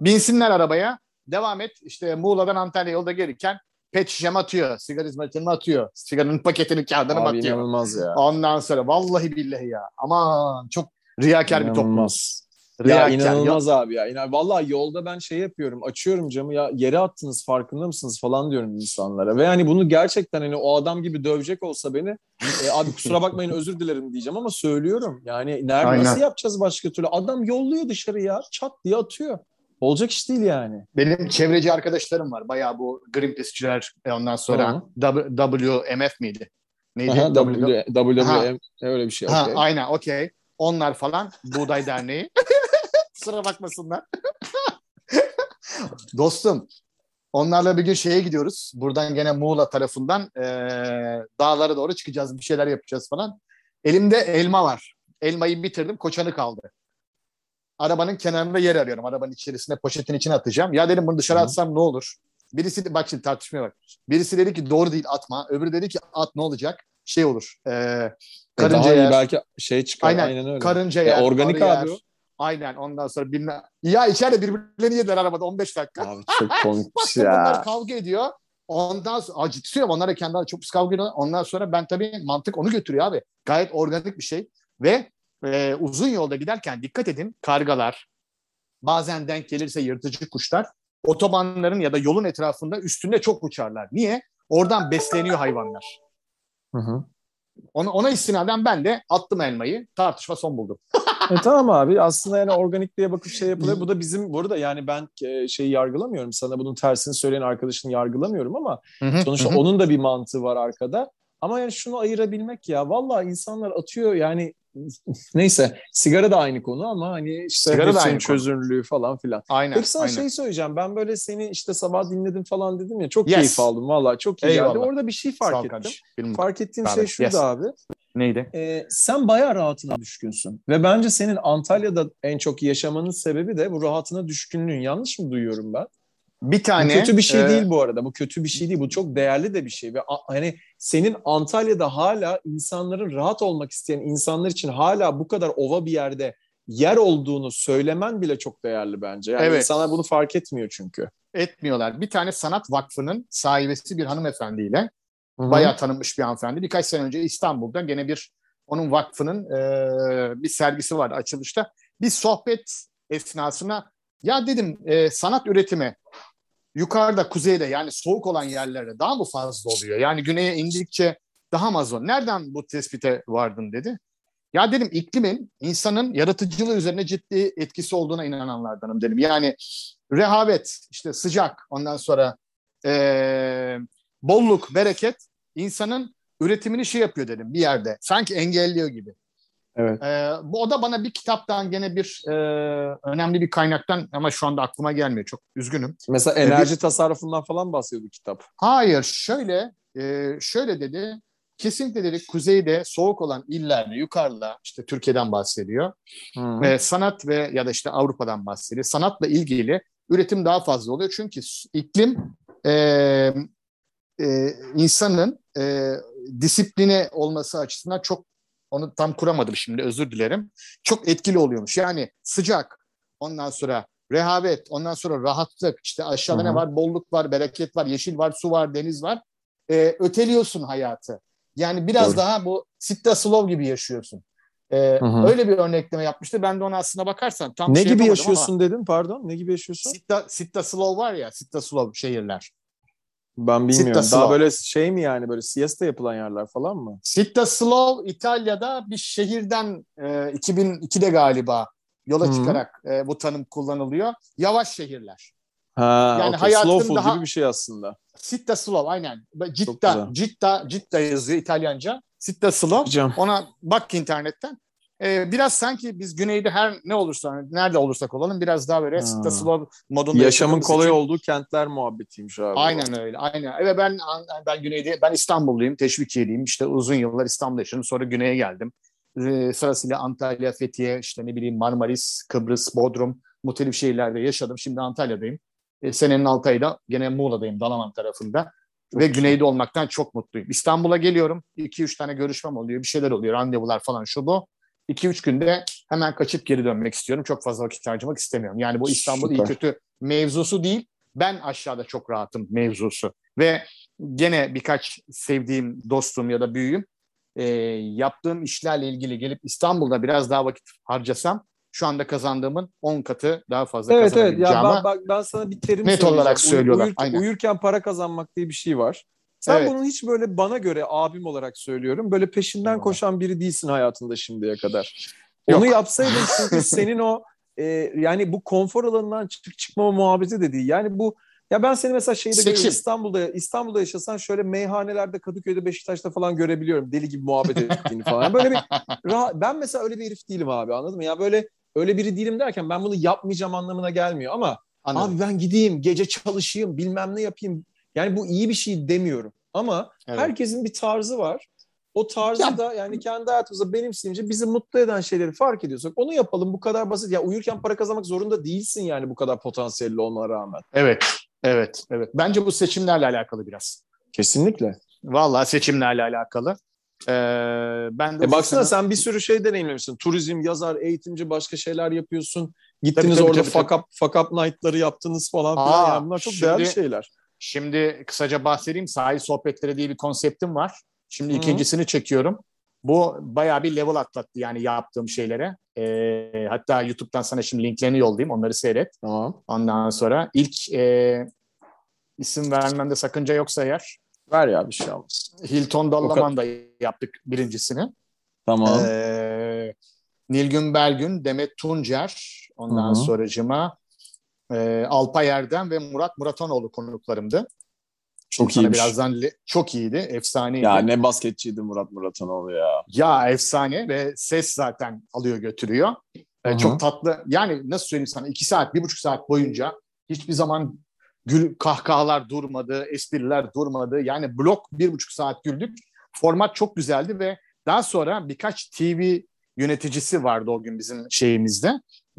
B: Binsinler arabaya. Devam et. İşte Muğla'dan Antalya yolda gelirken pet şişem atıyor. Sigara hizmetini atıyor. Sigaranın paketini kağıdını
A: Abi
B: atıyor.
A: inanılmaz ya.
B: Ondan sonra vallahi billahi ya. Aman çok riyakar bir toplum.
A: İnanılmaz. Ya
B: Riyakar.
A: inanılmaz abi ya. İnan Vallahi yolda ben şey yapıyorum. Açıyorum camı ya yere attınız farkında mısınız falan diyorum insanlara. Ve hani bunu gerçekten hani o adam gibi dövecek olsa beni e, abi kusura bakmayın özür dilerim diyeceğim ama söylüyorum. Yani nerede
B: Aynen.
A: nasıl yapacağız başka türlü? Adam yolluyor dışarı ya. Çat diye atıyor. Olacak iş değil yani.
B: Benim çevreci arkadaşlarım var. Bayağı bu Greenpeace'çiler e, ondan sonra. W- WMF miydi? Neydi?
A: Aha,
B: W-
A: öyle bir şey.
B: Ha,
A: okey.
B: aynen okey. Onlar falan Buğday Derneği. Kusura bakmasınlar. Dostum onlarla bir gün şeye gidiyoruz. Buradan gene Muğla tarafından eee, dağlara doğru çıkacağız. Bir şeyler yapacağız falan. Elimde elma var. Elmayı bitirdim. Koçanı kaldı. Arabanın kenarında yer arıyorum. Arabanın içerisine poşetin içine atacağım. Ya dedim bunu dışarı atsam ne olur? Birisi bak şimdi tartışmaya bak. Birisi dedi ki doğru değil atma. Öbürü dedi ki at ne olacak? Şey olur. Eee
A: E,
B: karınca
A: iyi
B: yer.
A: belki şey çıkar.
B: Aynen.
A: Aynen, öyle.
B: Karınca
A: Ya
B: yer,
A: organik abi
B: yer. Aynen ondan sonra bilmem. Ya içeride birbirlerini yediler arabada 15 dakika.
A: Abi çok komikmiş
B: Baktım bunlar
A: ya.
B: kavga ediyor. Ondan sonra söylüyorum onlar da kendi çok pis kavga ediyorlar. Ondan sonra ben tabii mantık onu götürüyor abi. Gayet organik bir şey. Ve e, uzun yolda giderken dikkat edin kargalar bazen denk gelirse yırtıcı kuşlar otobanların ya da yolun etrafında üstünde çok uçarlar. Niye? Oradan besleniyor hayvanlar.
A: Hı hı.
B: Ona, ona istinaden ben de attım elmayı. Tartışma son buldu.
A: E tamam abi aslında yani organikliğe bakıp şey yapılıyor. Bu da bizim burada yani ben e, şeyi yargılamıyorum. Sana bunun tersini söyleyen arkadaşını yargılamıyorum ama sonuçta onun da bir mantığı var arkada. Ama yani şunu ayırabilmek ya. Vallahi insanlar atıyor yani neyse sigara da aynı konu ama hani işte
B: Sigara da aynı konu.
A: çözünürlüğü falan filan.
B: Aynen.
A: Peki sana
B: aynen.
A: şey söyleyeceğim. Ben böyle seni işte sabah dinledim falan dedim ya. Çok
B: Yes.
A: keyif aldım vallahi. Çok iyi geldi.
B: Eyvallah.
A: Orada bir şey
B: Sağ
A: fark
B: ol
A: ettim.
B: Benim-
A: Fark ettiğim
B: Abi,
A: şey şurada
B: yes.
A: abi.
B: Neydi?
A: Ee, sen bayağı rahatına düşkünsün. Ve bence senin Antalya'da en çok yaşamanın sebebi de bu rahatına düşkünlüğün. Yanlış mı duyuyorum ben?
B: Bir
A: Bu
B: tane
A: kötü bir şey
B: e,
A: değil bu arada. Bu kötü bir şey değil. Bu çok değerli de bir şey. Ve hani senin Antalya'da hala insanların rahat olmak isteyen insanlar için hala bu kadar ova bir yerde yer olduğunu söylemen bile çok değerli bence. Yani
B: Evet.
A: insanlar bunu fark etmiyor çünkü.
B: etmiyorlar. Bir tane sanat vakfının sahibesi bir hanımefendiyle
A: Hı-hı.
B: bayağı tanınmış bir hanımefendi. Birkaç sene önce İstanbul'da gene bir onun vakfının e, bir sergisi vardı açılışta. Bir sohbet esnasında ya dedim e, sanat üretimi yukarıda kuzeyde yani soğuk olan yerlerde daha mı fazla oluyor? Yani güneye indikçe daha mı az oluyor? Nereden bu tespite vardın dedi. Ya dedim iklimin insanın yaratıcılığı üzerine ciddi etkisi olduğuna inananlardanım dedim. Yani rehavet, işte sıcak, ondan sonra eee, bolluk, bereket insanın üretimini şey yapıyor dedim bir yerde. Sanki engelliyor gibi.
A: Evet.
B: Eee, bu o da bana bir kitaptan gene bir eee, önemli bir kaynaktan ama şu anda aklıma gelmiyor. Çok üzgünüm.
A: Mesela
B: E,
A: enerji tasarrufundan falan bahsediyordu kitap.
B: Hayır, şöyle e, şöyle dedi. Kesinlikle dedi kuzeyde soğuk olan illerde yukarıda işte Türkiye'den bahsediyor.
A: Hı.
B: Ve sanat ve ya da işte Avrupa'dan bahsediyor. Sanatla ilgili üretim daha fazla oluyor. Çünkü iklim e, e, insanın e, disipline olması açısından çok onu tam kuramadım şimdi özür dilerim. Çok etkili oluyormuş. Yani sıcak, ondan sonra rehavet, ondan sonra rahatlık, işte aşağıda
A: Hı hı.
B: ne var? Bolluk var, bereket var, yeşil var, su var, deniz var. E, öteliyorsun hayatı. Yani biraz
A: Doğru.
B: daha bu Sitta Slov gibi yaşıyorsun. Ee,
A: Hı hı.
B: öyle bir örnekleme yapmıştı. Ben de ona aslına bakarsan tam
A: Ne
B: şey
A: gibi yaşıyorsun dedin pardon? Ne gibi yaşıyorsun?
B: Ama Sitta, Sitta Slov var ya Sitta Slov şehirler.
A: Ben bilmiyorum.
B: Sitta
A: Daha
B: Slov.
A: böyle şey mi yani böyle siesta yapılan yerler falan mı?
B: Sitta Slov İtalya'da bir şehirden e, 2002'de galiba yola
A: Hı.
B: çıkarak e, bu tanım kullanılıyor. Yavaş şehirler.
A: Ha,
B: Yani hayatın
A: Slow food
B: daha-
A: gibi bir şey aslında.
B: Sitta Slov aynen. Citta, Citta, Citta yazıyor İtalyanca. Sitta.
A: Hocam.
B: Ona bak internetten. Ee, biraz sanki biz güneyde her ne olursa nerede olursak olalım biraz daha böyle
A: Ha.
B: Sitta Slov modunda
A: Yaşamın kolay
B: için-
A: olduğu kentler muhabbetiymiş abi.
B: Aynen öyle. Aynen. Evet ben ben güneyde ben İstanbulluyum, Teşvikiyeliyim. İşte uzun yıllar İstanbul'da yaşadım. Sonra güneye geldim. Ee, sırasıyla Antalya, Fethiye, işte ne bileyim Marmaris, Kıbrıs, Bodrum muhtelif şehirlerde yaşadım. Şimdi Antalya'dayım. Ee, senenin 6 ayı da gene Muğla'dayım, Dalaman tarafında. Ve güneyde olmaktan çok mutluyum. İstanbul'a geliyorum. 2-3 tane görüşmem oluyor. Bir şeyler oluyor. Randevular falan şu bu. 2-3 günde hemen kaçıp geri dönmek istiyorum. Çok fazla vakit harcamak istemiyorum. Yani bu İstanbul iyi kötü mevzusu değil. Ben aşağıda çok rahatım mevzusu. Ve gene birkaç sevdiğim dostum ya da büyüğüm e, yaptığım işlerle ilgili gelip İstanbul'da biraz daha vakit harcasam şu anda kazandığımın 10 katı daha fazla
A: Evet evet. Ya
B: kazanabileceğim.
A: ben, ben sana bir terim
B: Net
A: söyleyeceğim.
B: olarak söylüyorlar,
A: uyur-
B: aynen.
A: uyurken para kazanmak diye bir şey var. Sen
B: Evet.
A: bunun hiç böyle bana göre abim olarak söylüyorum. Böyle peşinden koşan biri değilsin hayatında şimdiye kadar.
B: Yok.
A: Onu yapsaydın çünkü senin o e, yani bu konfor alanından çık çıkmama muhabbeti de değil. Yani bu ya ben seni mesela şeyde
B: Seçim.
A: görüyorum İstanbul'da İstanbul'da yaşasan şöyle meyhanelerde Kadıköy'de Beşiktaş'ta falan görebiliyorum deli gibi muhabbet ettiğini falan. Böyle bir rahat- ben mesela öyle bir herif değilim abi anladın mı? Ya böyle öyle biri değilim derken ben bunu yapmayacağım anlamına gelmiyor ama
B: Anladım.
A: Abi ben gideyim, gece çalışayım, bilmem ne yapayım. Yani bu iyi bir şey demiyorum. Ama
B: Evet.
A: herkesin bir tarzı var. O tarzı
B: Ya-
A: da yani kendi hayatımızda benimseyince bizi mutlu eden şeyleri fark ediyorsak onu yapalım. Bu kadar basit. Ya uyurken para kazanmak zorunda değilsin yani bu kadar potansiyelli olmana rağmen.
B: Evet, evet, evet. Bence bu seçimlerle alakalı biraz.
A: Kesinlikle.
B: Vallahi seçimlerle alakalı. Ee, ben de
A: E baksana
B: sene-
A: sen bir sürü şey deneyimlemişsin. Turizm, yazar, eğitimci başka şeyler yapıyorsun. Gittiniz
B: tabii,
A: orada
B: tabii,
A: fuck up, fuck up night'ları yaptınız falan filan.
B: Aa,
A: yani bunlar çok
B: şimdi-
A: değerli şeyler.
B: Şimdi kısaca bahsedeyim. Sahil sohbetleri diye bir konseptim var. Şimdi
A: Hı.
B: ikincisini çekiyorum. Bu bayağı bir level atlattı yani yaptığım şeylere. Ee, hatta YouTube'dan sana şimdi linklerini yollayayım. Onları seyret.
A: Tamam.
B: Ondan sonra ilk e, isim vermemde sakınca yoksa eğer
A: Ver ya bir şey olmaz.
B: Hilton Dallaman'da yaptık birincisini.
A: Tamam.
B: Ee, Nilgün Belgün, Demet Tuncer, ondan
A: Hı hı.
B: sonracıma e, Alpay Erdem ve Murat Muratanoğlu konuklarımdı.
A: çok iyiymiş.
B: birazdan çok iyiydi, efsaneydi.
A: Ya
B: Ya,
A: ne basketçiydi Murat Muratanoğlu ya.
B: efsane ve ses zaten alıyor götürüyor. Ee,
A: hı.
B: çok tatlı. Yani nasıl söyleyeyim sana iki saat, bir buçuk saat boyunca hiçbir zaman gül, kahkahalar durmadı, espriler durmadı. Yani blok bir buçuk saat güldük. Format çok güzeldi ve daha sonra birkaç TV yöneticisi vardı o gün bizim şeyimizde,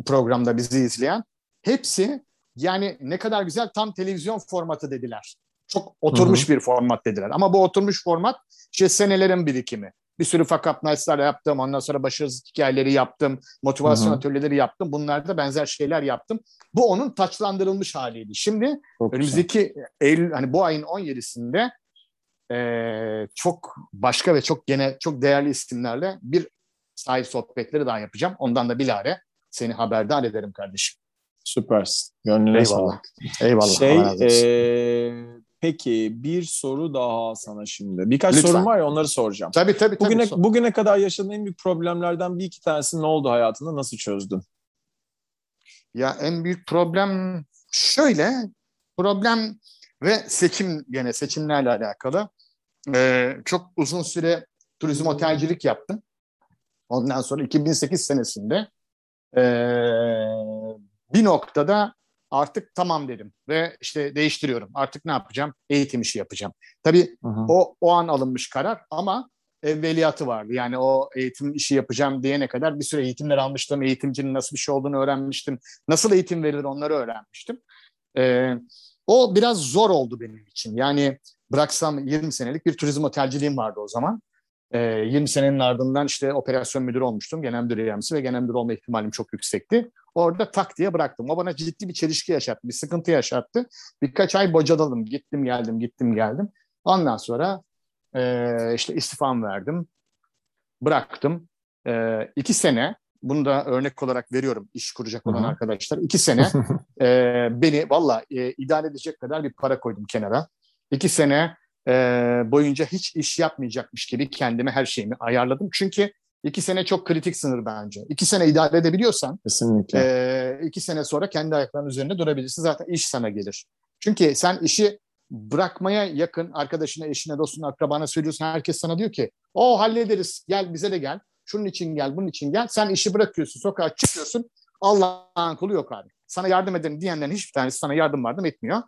B: programda bizi izleyen. Hepsi yani ne kadar güzel tam televizyon formatı dediler. Çok oturmuş bir format dediler. Ama bu oturmuş format işte senelerin birikimi. Bir sürü up nights'lar yaptım. Ondan sonra başarısız hikayeleri yaptım. Motivasyon
A: Hı hı.
B: atölyeleri yaptım. Bunlarda benzer şeyler yaptım. Bu onun taçlandırılmış haliydi. Şimdi
A: Çok güzel.
B: önümüzdeki Eylül hani bu ayın 17'sinde eee, çok başka ve çok gene çok değerli isimlerle bir sahil sohbetleri daha yapacağım. Ondan da bilare seni haberdar ederim kardeşim.
A: Süpersin. Gönlüne
B: Eyvallah.
A: sağlık.
B: Eyvallah.
A: Şey, e, peki bir soru daha sana şimdi. Birkaç
B: Lütfen.
A: sorum var ya onları soracağım.
B: tabii tabii tabii.
A: Bugüne,
B: Son-
A: bugüne kadar yaşadığın en büyük problemlerden bir iki tanesi ne oldu hayatında? Nasıl çözdün?
B: Ya en büyük problem şöyle, problem ve seçim gene seçimlerle alakalı. Ee, çok uzun süre turizm otelcilik yaptım. Ondan sonra 2008 senesinde ee, bir noktada artık tamam dedim ve işte değiştiriyorum. Artık ne yapacağım? Eğitim işi yapacağım. Tabii o o an alınmış karar ama evveliyatı vardı. Yani o eğitim işi yapacağım diyene kadar bir süre eğitimler almıştım. Eğitimcinin nasıl bir şey olduğunu öğrenmiştim. Nasıl eğitim verilir onları öğrenmiştim. Ee, o biraz zor oldu benim için. Yani bıraksam 20 senelik bir turizm otelciliğim vardı o zaman. Ee, 20 senenin ardından işte operasyon müdürü olmuştum. Genel müdür yardımcısı ve genel müdür olma ihtimalim çok yüksekti. Orada tak diye bıraktım. O bana ciddi bir çelişki yaşattı, bir sıkıntı yaşattı. Birkaç ay bocaladım. Gittim geldim, gittim geldim. Ondan sonra Ee, işte istifam verdim. Bıraktım. Ee, iki sene bunu da örnek olarak veriyorum iş kuracak olan
A: Hı-hı.
B: arkadaşlar. İki sene e, beni valla e, idare edecek kadar bir para koydum kenara. İki sene e, boyunca hiç iş yapmayacakmış gibi kendime her şeyimi ayarladım. Çünkü iki sene çok kritik sınır bence. İki sene idare edebiliyorsan
A: Kesinlikle.
B: e, iki sene sonra kendi ayaklarının üzerinde durabilirsin. Zaten iş sana gelir. Çünkü sen işi bırakmaya yakın arkadaşına, eşine, dostuna, akrabana söylüyorsun. Herkes sana diyor ki o hallederiz gel bize de gel. Şunun için gel, bunun için gel. Sen işi bırakıyorsun, sokağa çıkıyorsun. Allah'ın kulu yok abi. Sana yardım eden diyenlerin hiçbir tanesi sana yardım yardım etmiyor.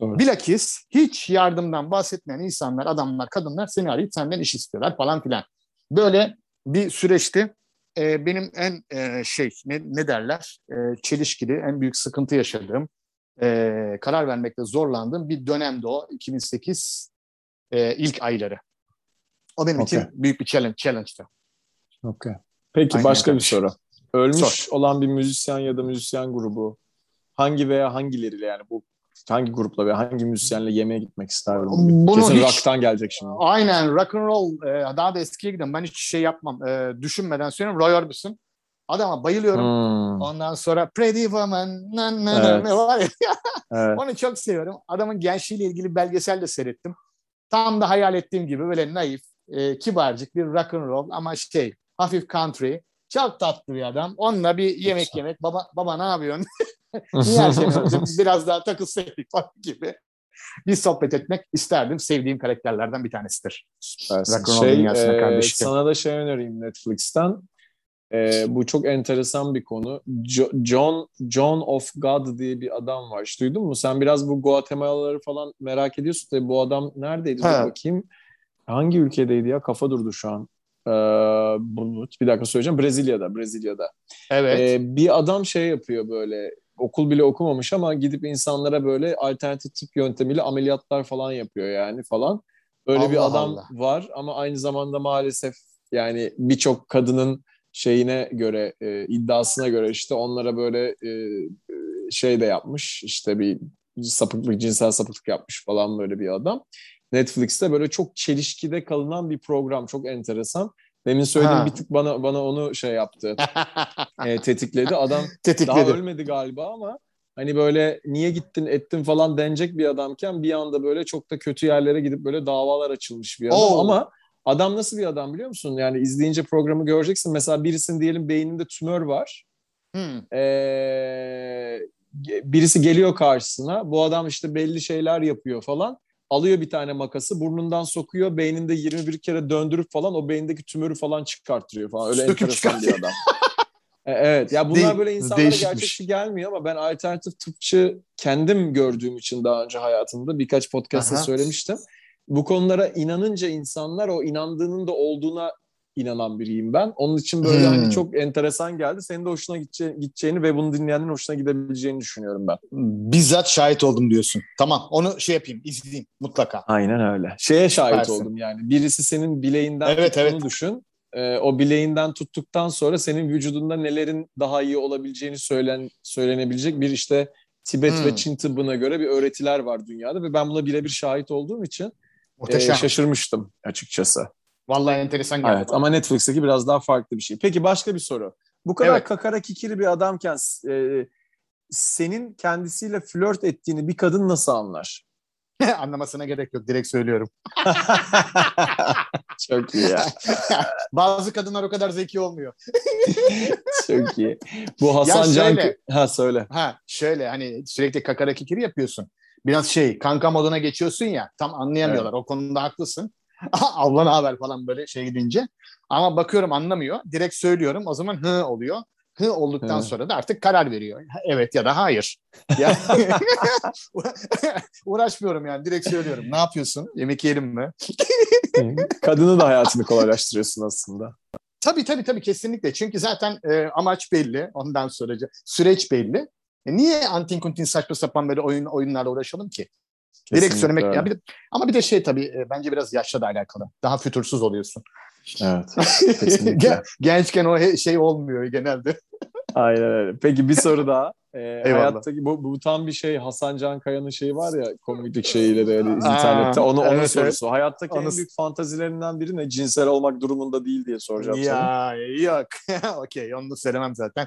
A: Doğru.
B: Bilakis hiç yardımdan bahsetmeyen insanlar, adamlar, kadınlar seni arayıp senden iş istiyorlar falan filan. Böyle bir süreçti. Ee, benim en e, şey ne, ne derler e, çelişkili, en büyük sıkıntı yaşadığım, e, karar vermekte zorlandığım bir dönemdi o 2008 e, ilk ayları. O benim
A: Okey.
B: için büyük bir challenge, challenge'tı.
A: Okay. Peki
B: Aynen
A: başka bir
B: kardeşim.
A: soru. Ölmüş
B: Sor.
A: olan bir müzisyen ya da müzisyen grubu hangi veya hangileriyle yani bu hangi grupla veya hangi müzisyenle yemeğe gitmek isterdin?
B: Bunu
A: Kesin
B: hiç-
A: rock'tan gelecek şimdi.
B: Aynen rock and roll e, daha da eskiye gidiyorum. Ben hiç şey yapmam. E, düşünmeden söylüyorum. Roy Orbison. Adama bayılıyorum.
A: Hmm,
B: Ondan sonra Pretty Woman na, na, na,
A: Evet.
B: ne var ya.
A: evet.
B: Onu çok seviyorum. Adamın gençliğiyle ilgili belgesel de seyrettim. Tam da hayal ettiğim gibi böyle naif, e, kibarcık bir rock and roll ama şey hafif country. Çok tatlı bir adam. Onunla bir yemek yemek. Baba baba ne yapıyorsun? Niye her önce biraz daha takılsaydık falan gibi. Bir sohbet etmek isterdim. Sevdiğim karakterlerden bir tanesidir.
A: Şey, e, sana da şey önereyim Netflix'ten. E, bu çok enteresan bir konu. Jo- John John of God diye bir adam var. Hiç duydun mu? Sen biraz bu Guatemala'ları falan merak ediyorsun. Tabii bu adam neredeydi? Dur bakayım. Hangi ülkedeydi ya? Kafa durdu şu an. Ee, bir dakika söyleyeceğim. Brezilya'da, Brezilya'da.
B: Evet.
A: Ee, bir adam şey yapıyor böyle okul bile okumamış ama gidip insanlara böyle alternatif tıp yöntemiyle ameliyatlar falan yapıyor yani falan. Böyle bir
B: Allah
A: adam
B: Allah.
A: var ama aynı zamanda maalesef yani birçok kadının şeyine göre e, iddiasına göre işte onlara böyle e, şey de yapmış işte bir sapıklık cinsel sapıklık yapmış falan böyle bir adam. Netflix'te böyle çok çelişkide kalınan bir program çok enteresan. Demin söylediğim
B: Ha.
A: bir tık bana bana onu şey yaptı e, tetikledi. Adam daha
B: Tetikledi.
A: ölmedi galiba ama hani böyle niye gittin ettin falan denecek bir adamken bir anda böyle çok da kötü yerlere gidip böyle davalar açılmış bir adam
B: Oo.
A: ama adam nasıl bir adam biliyor musun? Yani izleyince programı göreceksin. Mesela birisinin diyelim beyninde tümör var.
B: Hmm.
A: Ee, birisi geliyor karşısına. Bu adam işte belli şeyler yapıyor falan. Alıyor bir tane makası burnundan sokuyor. Beyninde 21 kere döndürüp falan o beyindeki tümörü falan çıkarttırıyor falan. Öyle
B: Söküp
A: enteresan bir adam. E, Evet ya bunlar
B: Değil-
A: böyle insanlara
B: değişikmiş.
A: gerçekçi gelmiyor ama ben alternatif tıpçı kendim gördüğüm için daha önce hayatımda birkaç podcast'ta
B: Aha.
A: söylemiştim. Bu konulara inanınca insanlar o inandığının da olduğuna inanan biriyim ben. Onun için böyle
B: Hmm.
A: hani çok enteresan geldi. Senin de hoşuna gidece- gideceğini ve bunu dinleyenlerin hoşuna gidebileceğini düşünüyorum ben.
B: Bizzat şahit oldum diyorsun. Tamam onu şey yapayım izleyeyim mutlaka.
A: Aynen öyle. Şeye şahit
B: Süpersin.
A: oldum yani. Birisi senin bileğinden
B: Evet, evet.
A: düşün. Ee, o bileğinden tuttuktan sonra senin vücudunda nelerin daha iyi olabileceğini söylen söylenebilecek bir işte Tibet
B: Hmm.
A: ve Çin tıbbına göre bir öğretiler var dünyada ve ben buna birebir şahit olduğum için e, şaşırmıştım açıkçası.
B: Vallahi enteresan geldi.
A: Evet ama Netflix'teki biraz daha farklı bir şey. Peki başka bir soru. Bu kadar
B: Evet.
A: kakara kikiri bir adamken e, senin kendisiyle flört ettiğini bir kadın nasıl anlar?
B: Anlamasına gerek yok. Direkt söylüyorum.
A: Çok iyi ya.
B: Bazı kadınlar o kadar zeki olmuyor.
A: Çok iyi. Bu Hasan
B: Ya
A: Can...
B: şöyle.
A: Ha söyle.
B: Ha şöyle hani sürekli kakara kikiri yapıyorsun. Biraz şey kanka moduna geçiyorsun ya tam anlayamıyorlar. O konuda haklısın. Abla ne haber falan böyle şey gidince. Ama bakıyorum anlamıyor. Direkt söylüyorum. O zaman hı oluyor. Hı olduktan
A: Hı.
B: sonra da artık karar veriyor. Evet ya da hayır. Ya- Uğraşmıyorum yani. Direkt söylüyorum. Ne yapıyorsun? Yemek yiyelim mi?
A: Kadını da hayatını kolaylaştırıyorsun aslında.
B: Tabii tabii tabii kesinlikle. Çünkü zaten e, amaç belli. Ondan sonra süreç belli. E, niye antin kuntin saçma sapan böyle oyun oyunlarla uğraşalım ki? Direkt
A: Kesinlikle
B: söylemek
A: öyle.
B: ya bir de- ama bir de şey tabii e, bence biraz yaşla da alakalı. Daha fütursuz oluyorsun.
A: Evet.
B: Gen- Gençken o he- şey olmuyor genelde.
A: Aynen öyle. Peki bir soru daha. e, hayattaki bu, bu tam bir şey Hasan Can Kaya'nın şeyi var ya komiklik şeyiyle de yani internette onu onun
B: evet,
A: sorusu. Hayattaki
B: Onu-
A: en büyük fantazilerinden biri ne? Cinsel olmak durumunda değil diye soracağım
B: Ya yok. Okey onu da söylemem zaten.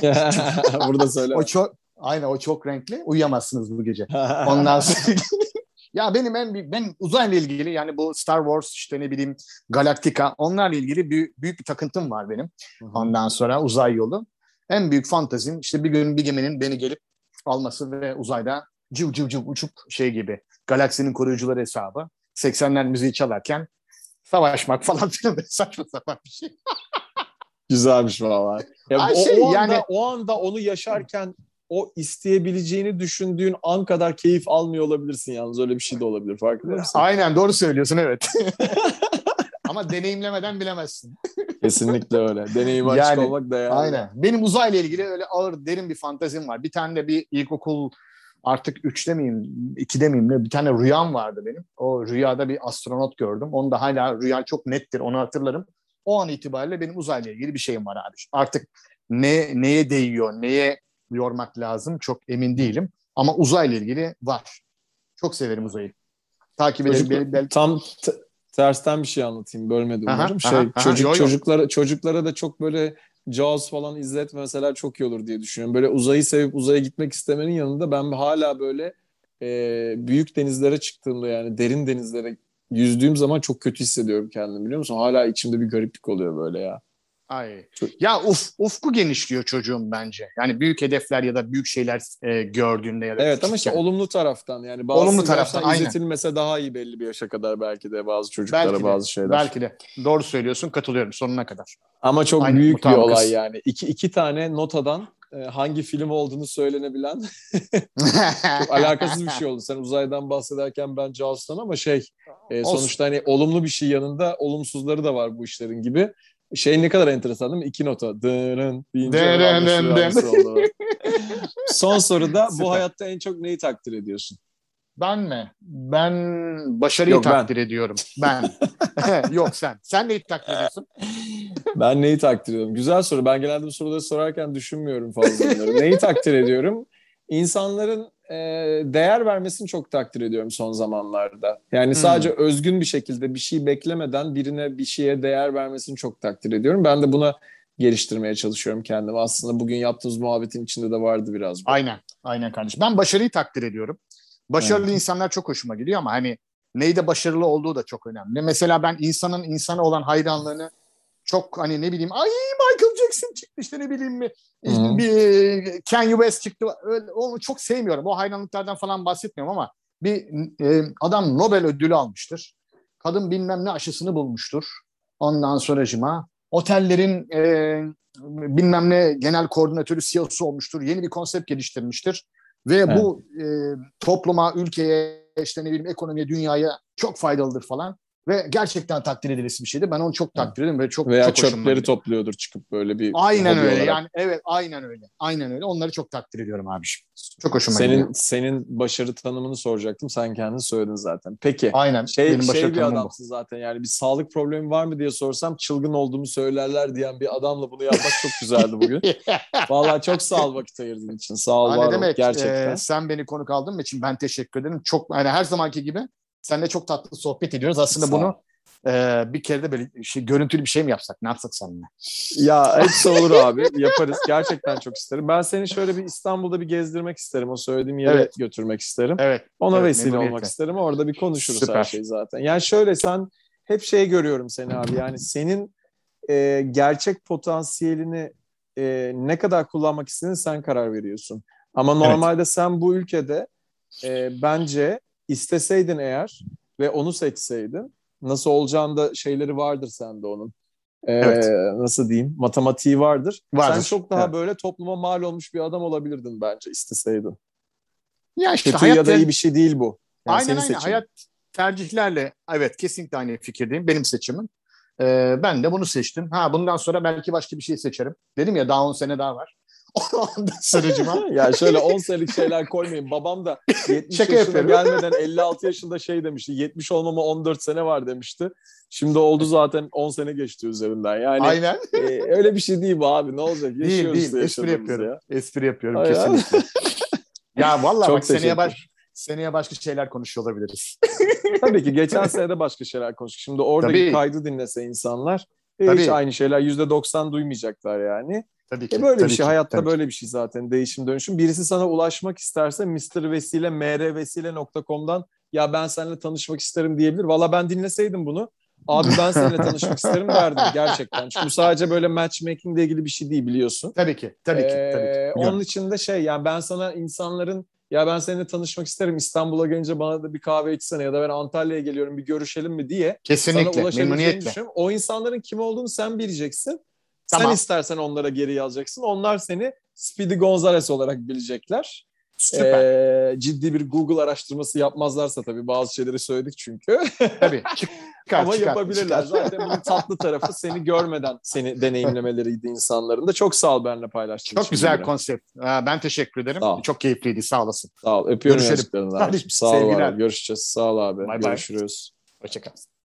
A: sana. Burada söyle.
B: O çok aynen o çok renkli. Uyuyamazsınız bu gece. Ondan sonra ya benim en büyük ben uzayla ilgili yani bu Star Wars işte ne bileyim Galactica onlarla ilgili büyük, büyük bir takıntım var benim. Ondan sonra uzay yolu. En büyük fantazim işte bir gün bir geminin beni gelip alması ve uzayda cıv cıv cıv uçup şey gibi galaksinin koruyucuları hesabı 80'ler müziği çalarken savaşmak falan filan saçma sapan bir şey.
A: Güzelmiş valla. Ya
B: Ay
A: o,
B: şey,
A: o anda,
B: yani-
A: o anda onu yaşarken o isteyebileceğini düşündüğün an kadar keyif almıyor olabilirsin yalnız öyle bir şey de olabilir farkında mısın?
B: Aynen doğru söylüyorsun evet. Ama deneyimlemeden bilemezsin.
A: Kesinlikle öyle. Deneyime açık
B: Yani,
A: olmak değerli.
B: Aynen. Benim uzayla ilgili öyle ağır derin bir fantazim var. Bir tane de bir ilkokul artık üçte miyim, ikide miyim ne bir tane rüyam vardı benim. O rüyada bir astronot gördüm. Onu da hala rüya çok nettir onu hatırlarım. O an itibariyle benim uzayla ilgili bir şeyim var abi. Artık ne neye değiyor, neye yormak lazım çok emin değilim. Ama uzayla ilgili var. Çok severim uzayı. Takip ederim.
A: Çocuk-
B: Bel-
A: Tam t- tersten bir şey anlatayım. Bölmedim
B: Aha,
A: umarım.
B: aha,
A: Şey,
B: aha.
A: çocuk
B: Yo, yo.
A: çocuklara çocuklara da çok böyle Jaws falan izletmeseler çok iyi olur diye düşünüyorum. Böyle uzayı sevip uzaya gitmek istemenin yanında ben hala böyle e, büyük denizlere çıktığımda yani derin denizlere yüzdüğüm zaman çok kötü hissediyorum kendimi biliyor musun? Hala içimde bir gariplik oluyor böyle ya.
B: Ay. Ya uf, ufku genişliyor çocuğum bence. Yani büyük hedefler ya da büyük şeyler e, gördüğünde ya da
A: Evet ama işte olumlu taraftan yani bazı
B: Olumlu taraftan, aynen.
A: izletilmese daha iyi belli bir yaşa kadar belki de bazı çocuklara
B: Belki de,
A: bazı şeyler.
B: Belki de. Doğru söylüyorsun. Katılıyorum sonuna kadar.
A: Ama çok
B: Aynen,
A: büyük bir olay yani. İki, iki tane notadan e, hangi film olduğunu söylenebilen çok alakasız bir şey oldu. Sen uzaydan bahsederken ben Jaws'tan ama şey e, sonuçta hani olumlu bir şey yanında olumsuzları da var bu işlerin gibi. Şey ne kadar enteresan değil mi? İki nota. Dırın deyince
B: Dırın
A: hangisi olduğu. Son soruda
B: Süper.
A: bu hayatta en çok neyi takdir ediyorsun?
B: Ben mi? Ben başarıyı
A: Yok, ben.
B: takdir ediyorum. Ben. Yok sen. Sen neyi takdir ediyorsun?
A: Ben neyi takdir ediyorum? Güzel soru. Ben genelde bu soruları sorarken düşünmüyorum fazla bunları. neyi takdir ediyorum? İnsanların e, değer vermesini çok takdir ediyorum son zamanlarda. Yani sadece özgün bir şekilde bir şey beklemeden birine bir şeye değer vermesini çok takdir ediyorum. Ben de buna geliştirmeye çalışıyorum kendimi. Aslında bugün yaptığımız muhabbetin içinde de vardı biraz bu.
B: Aynen. Aynen kardeşim. Ben başarıyı takdir ediyorum. Başarılı insanlar çok hoşuma gidiyor ama hani neyde başarılı olduğu da çok önemli. Mesela ben insanın insana olan hayranlığını çok hani ne bileyim ay Michael Jackson çıktı işte ne bileyim mi
A: Hı.
B: bir Kanye West çıktı öyle, onu çok sevmiyorum. O hayranlıklardan falan bahsetmiyorum ama bir e, adam Nobel ödülü almıştır. Kadın bilmem ne aşısını bulmuştur. Ondan sonracıma otellerin e, bilmem ne genel koordinatörü CEO'su olmuştur. Yeni bir konsept geliştirmiştir. Ve
A: Evet.
B: bu e, topluma, ülkeye, işte ne bileyim ekonomiye, dünyaya çok faydalıdır falan. Ve gerçekten takdir edilesi bir şeydi. Ben onu çok takdir ederim ve çok
A: Veya
B: çok
A: çöpleri topluyordur çıkıp böyle bir
B: Aynen öyle.
A: olarak.
B: Yani evet aynen öyle. Aynen öyle. Onları çok takdir ediyorum abiciğim. Çok hoşuma
A: Senin
B: gidiyor.
A: senin başarı tanımını soracaktım. Sen kendin söyledin zaten. Peki.
B: Aynen.
A: Şey,
B: benim
A: şey
B: başarı
A: bir
B: tanımım bu.
A: adamsın zaten yani bir sağlık problemi var mı diye sorsam çılgın olduğumu söylerler diyen bir adamla bunu yapmak çok güzeldi bugün. Vallahi çok sağ ol vakit ayırdığın için. Sağ ol
B: Ha, ne demek?
A: gerçekten.
B: Ee, sen beni konuk aldığın için ben teşekkür ederim. Çok yani her zamanki gibi seninle çok tatlı sohbet ediyoruz. Aslında
A: Sağ
B: bunu e, bir kere de böyle şey, görüntülü bir şey mi yapsak? Ne yapsak seninle?
A: Ya hepsi olur abi yaparız. Gerçekten çok isterim. Ben seni şöyle bir İstanbul'da bir gezdirmek isterim. O söylediğim yere
B: Evet.
A: götürmek isterim.
B: Evet.
A: Ona
B: Evet,
A: vesile olmak isterim. Orada bir konuşuruz
B: Süper.
A: her şey zaten. Yani şöyle sen hep şey görüyorum seni abi. Yani senin e, gerçek potansiyelini e, ne kadar kullanmak istediğini sen karar veriyorsun. Ama normalde sen bu ülkede e, bence isteseydin eğer ve onu seçseydin nasıl olacağında şeyleri vardır sende onun. E,
B: Evet.
A: Nasıl diyeyim? Matematiği vardır.
B: Vardır.
A: Sen çok daha
B: Evet.
A: böyle topluma mal olmuş bir adam olabilirdin bence isteseydin.
B: Ya işte
A: Kötü
B: hayat
A: ya da iyi bir şey değil bu. Yani
B: aynen aynen.
A: seçimin.
B: Hayat tercihlerle evet kesinlikle aynı fikirdeyim. Benim seçimim. Ee, ben de bunu seçtim. Ha bundan sonra belki başka bir şey seçerim. Dedim ya daha 10 sene daha var. Ondan sonracıma.
A: ya şöyle 10 senelik şeyler koymayın. Babam da 70
B: Şaka
A: yaşına
B: yapıyorum.
A: gelmeden 56 yaşında şey demişti. 70 olmama 14 sene var demişti. Şimdi oldu zaten 10 sene geçti üzerinden. Yani
B: Aynen.
A: e, öyle bir şey değil bu abi. Ne olacak?
B: Değil
A: Yaşıyoruz
B: değil.
A: da
B: Espri yapıyorum.
A: ya.
B: Espri yapıyorum
A: Ay, ya.
B: kesinlikle. ya vallahi
A: Çok
B: bak seneye, baş, seneye başka şeyler konuşuyor olabiliriz.
A: Tabii ki geçen sene de başka şeyler konuştuk. Şimdi oradaki
B: Tabii.
A: kaydı dinlese insanlar e, hiç aynı şeyler %90 duymayacaklar yani.
B: Tabii ki.
A: E böyle
B: tabii
A: bir şey
B: ki,
A: hayatta
B: tabii ki.
A: böyle bir şey zaten değişim dönüşüm. Birisi sana ulaşmak isterse Mr. Vesile mrvesile.com'dan ya ben seninle tanışmak isterim diyebilir. Valla ben dinleseydim bunu abi ben seninle tanışmak isterim derdim gerçekten. Çünkü bu sadece böyle matchmaking ile ilgili bir şey değil biliyorsun.
B: Tabii ki. Tabii ki.
A: Ee,
B: Tabii ki. Biliyorum.
A: onun için de şey yani ben sana insanların ya ben seninle tanışmak isterim İstanbul'a gelince bana da bir kahve içsene ya da ben Antalya'ya geliyorum bir görüşelim mi diye sana
B: Kesinlikle.
A: ulaşabileceğini
B: Memnuniyetle.
A: düşünüyorum. O insanların kim olduğunu sen bileceksin. Sen
B: Tamam.
A: istersen onlara geri yazacaksın. Onlar seni Speedy Gonzales olarak bilecekler.
B: Süper.
A: Ee, ciddi bir Google araştırması yapmazlarsa tabii bazı şeyleri söyledik çünkü.
B: Tabii. Çıkar,
A: Ama
B: çıkar,
A: yapabilirler.
B: çıkar.
A: Zaten bunun tatlı tarafı seni görmeden seni deneyimlemeleriydi insanların da. Çok sağ ol benimle paylaştığın
B: Çok güzel
A: bunları.
B: konsept. Ben teşekkür ederim.
A: Sağ ol.
B: Çok keyifliydi. Sağ olasın.
A: Sağ ol. Öpüyorum
B: Görüşelim.
A: Sağ ol abi. Görüşeceğiz. Sağ ol abi.
B: Bay.
A: Görüşürüz.
B: Hoşçakal.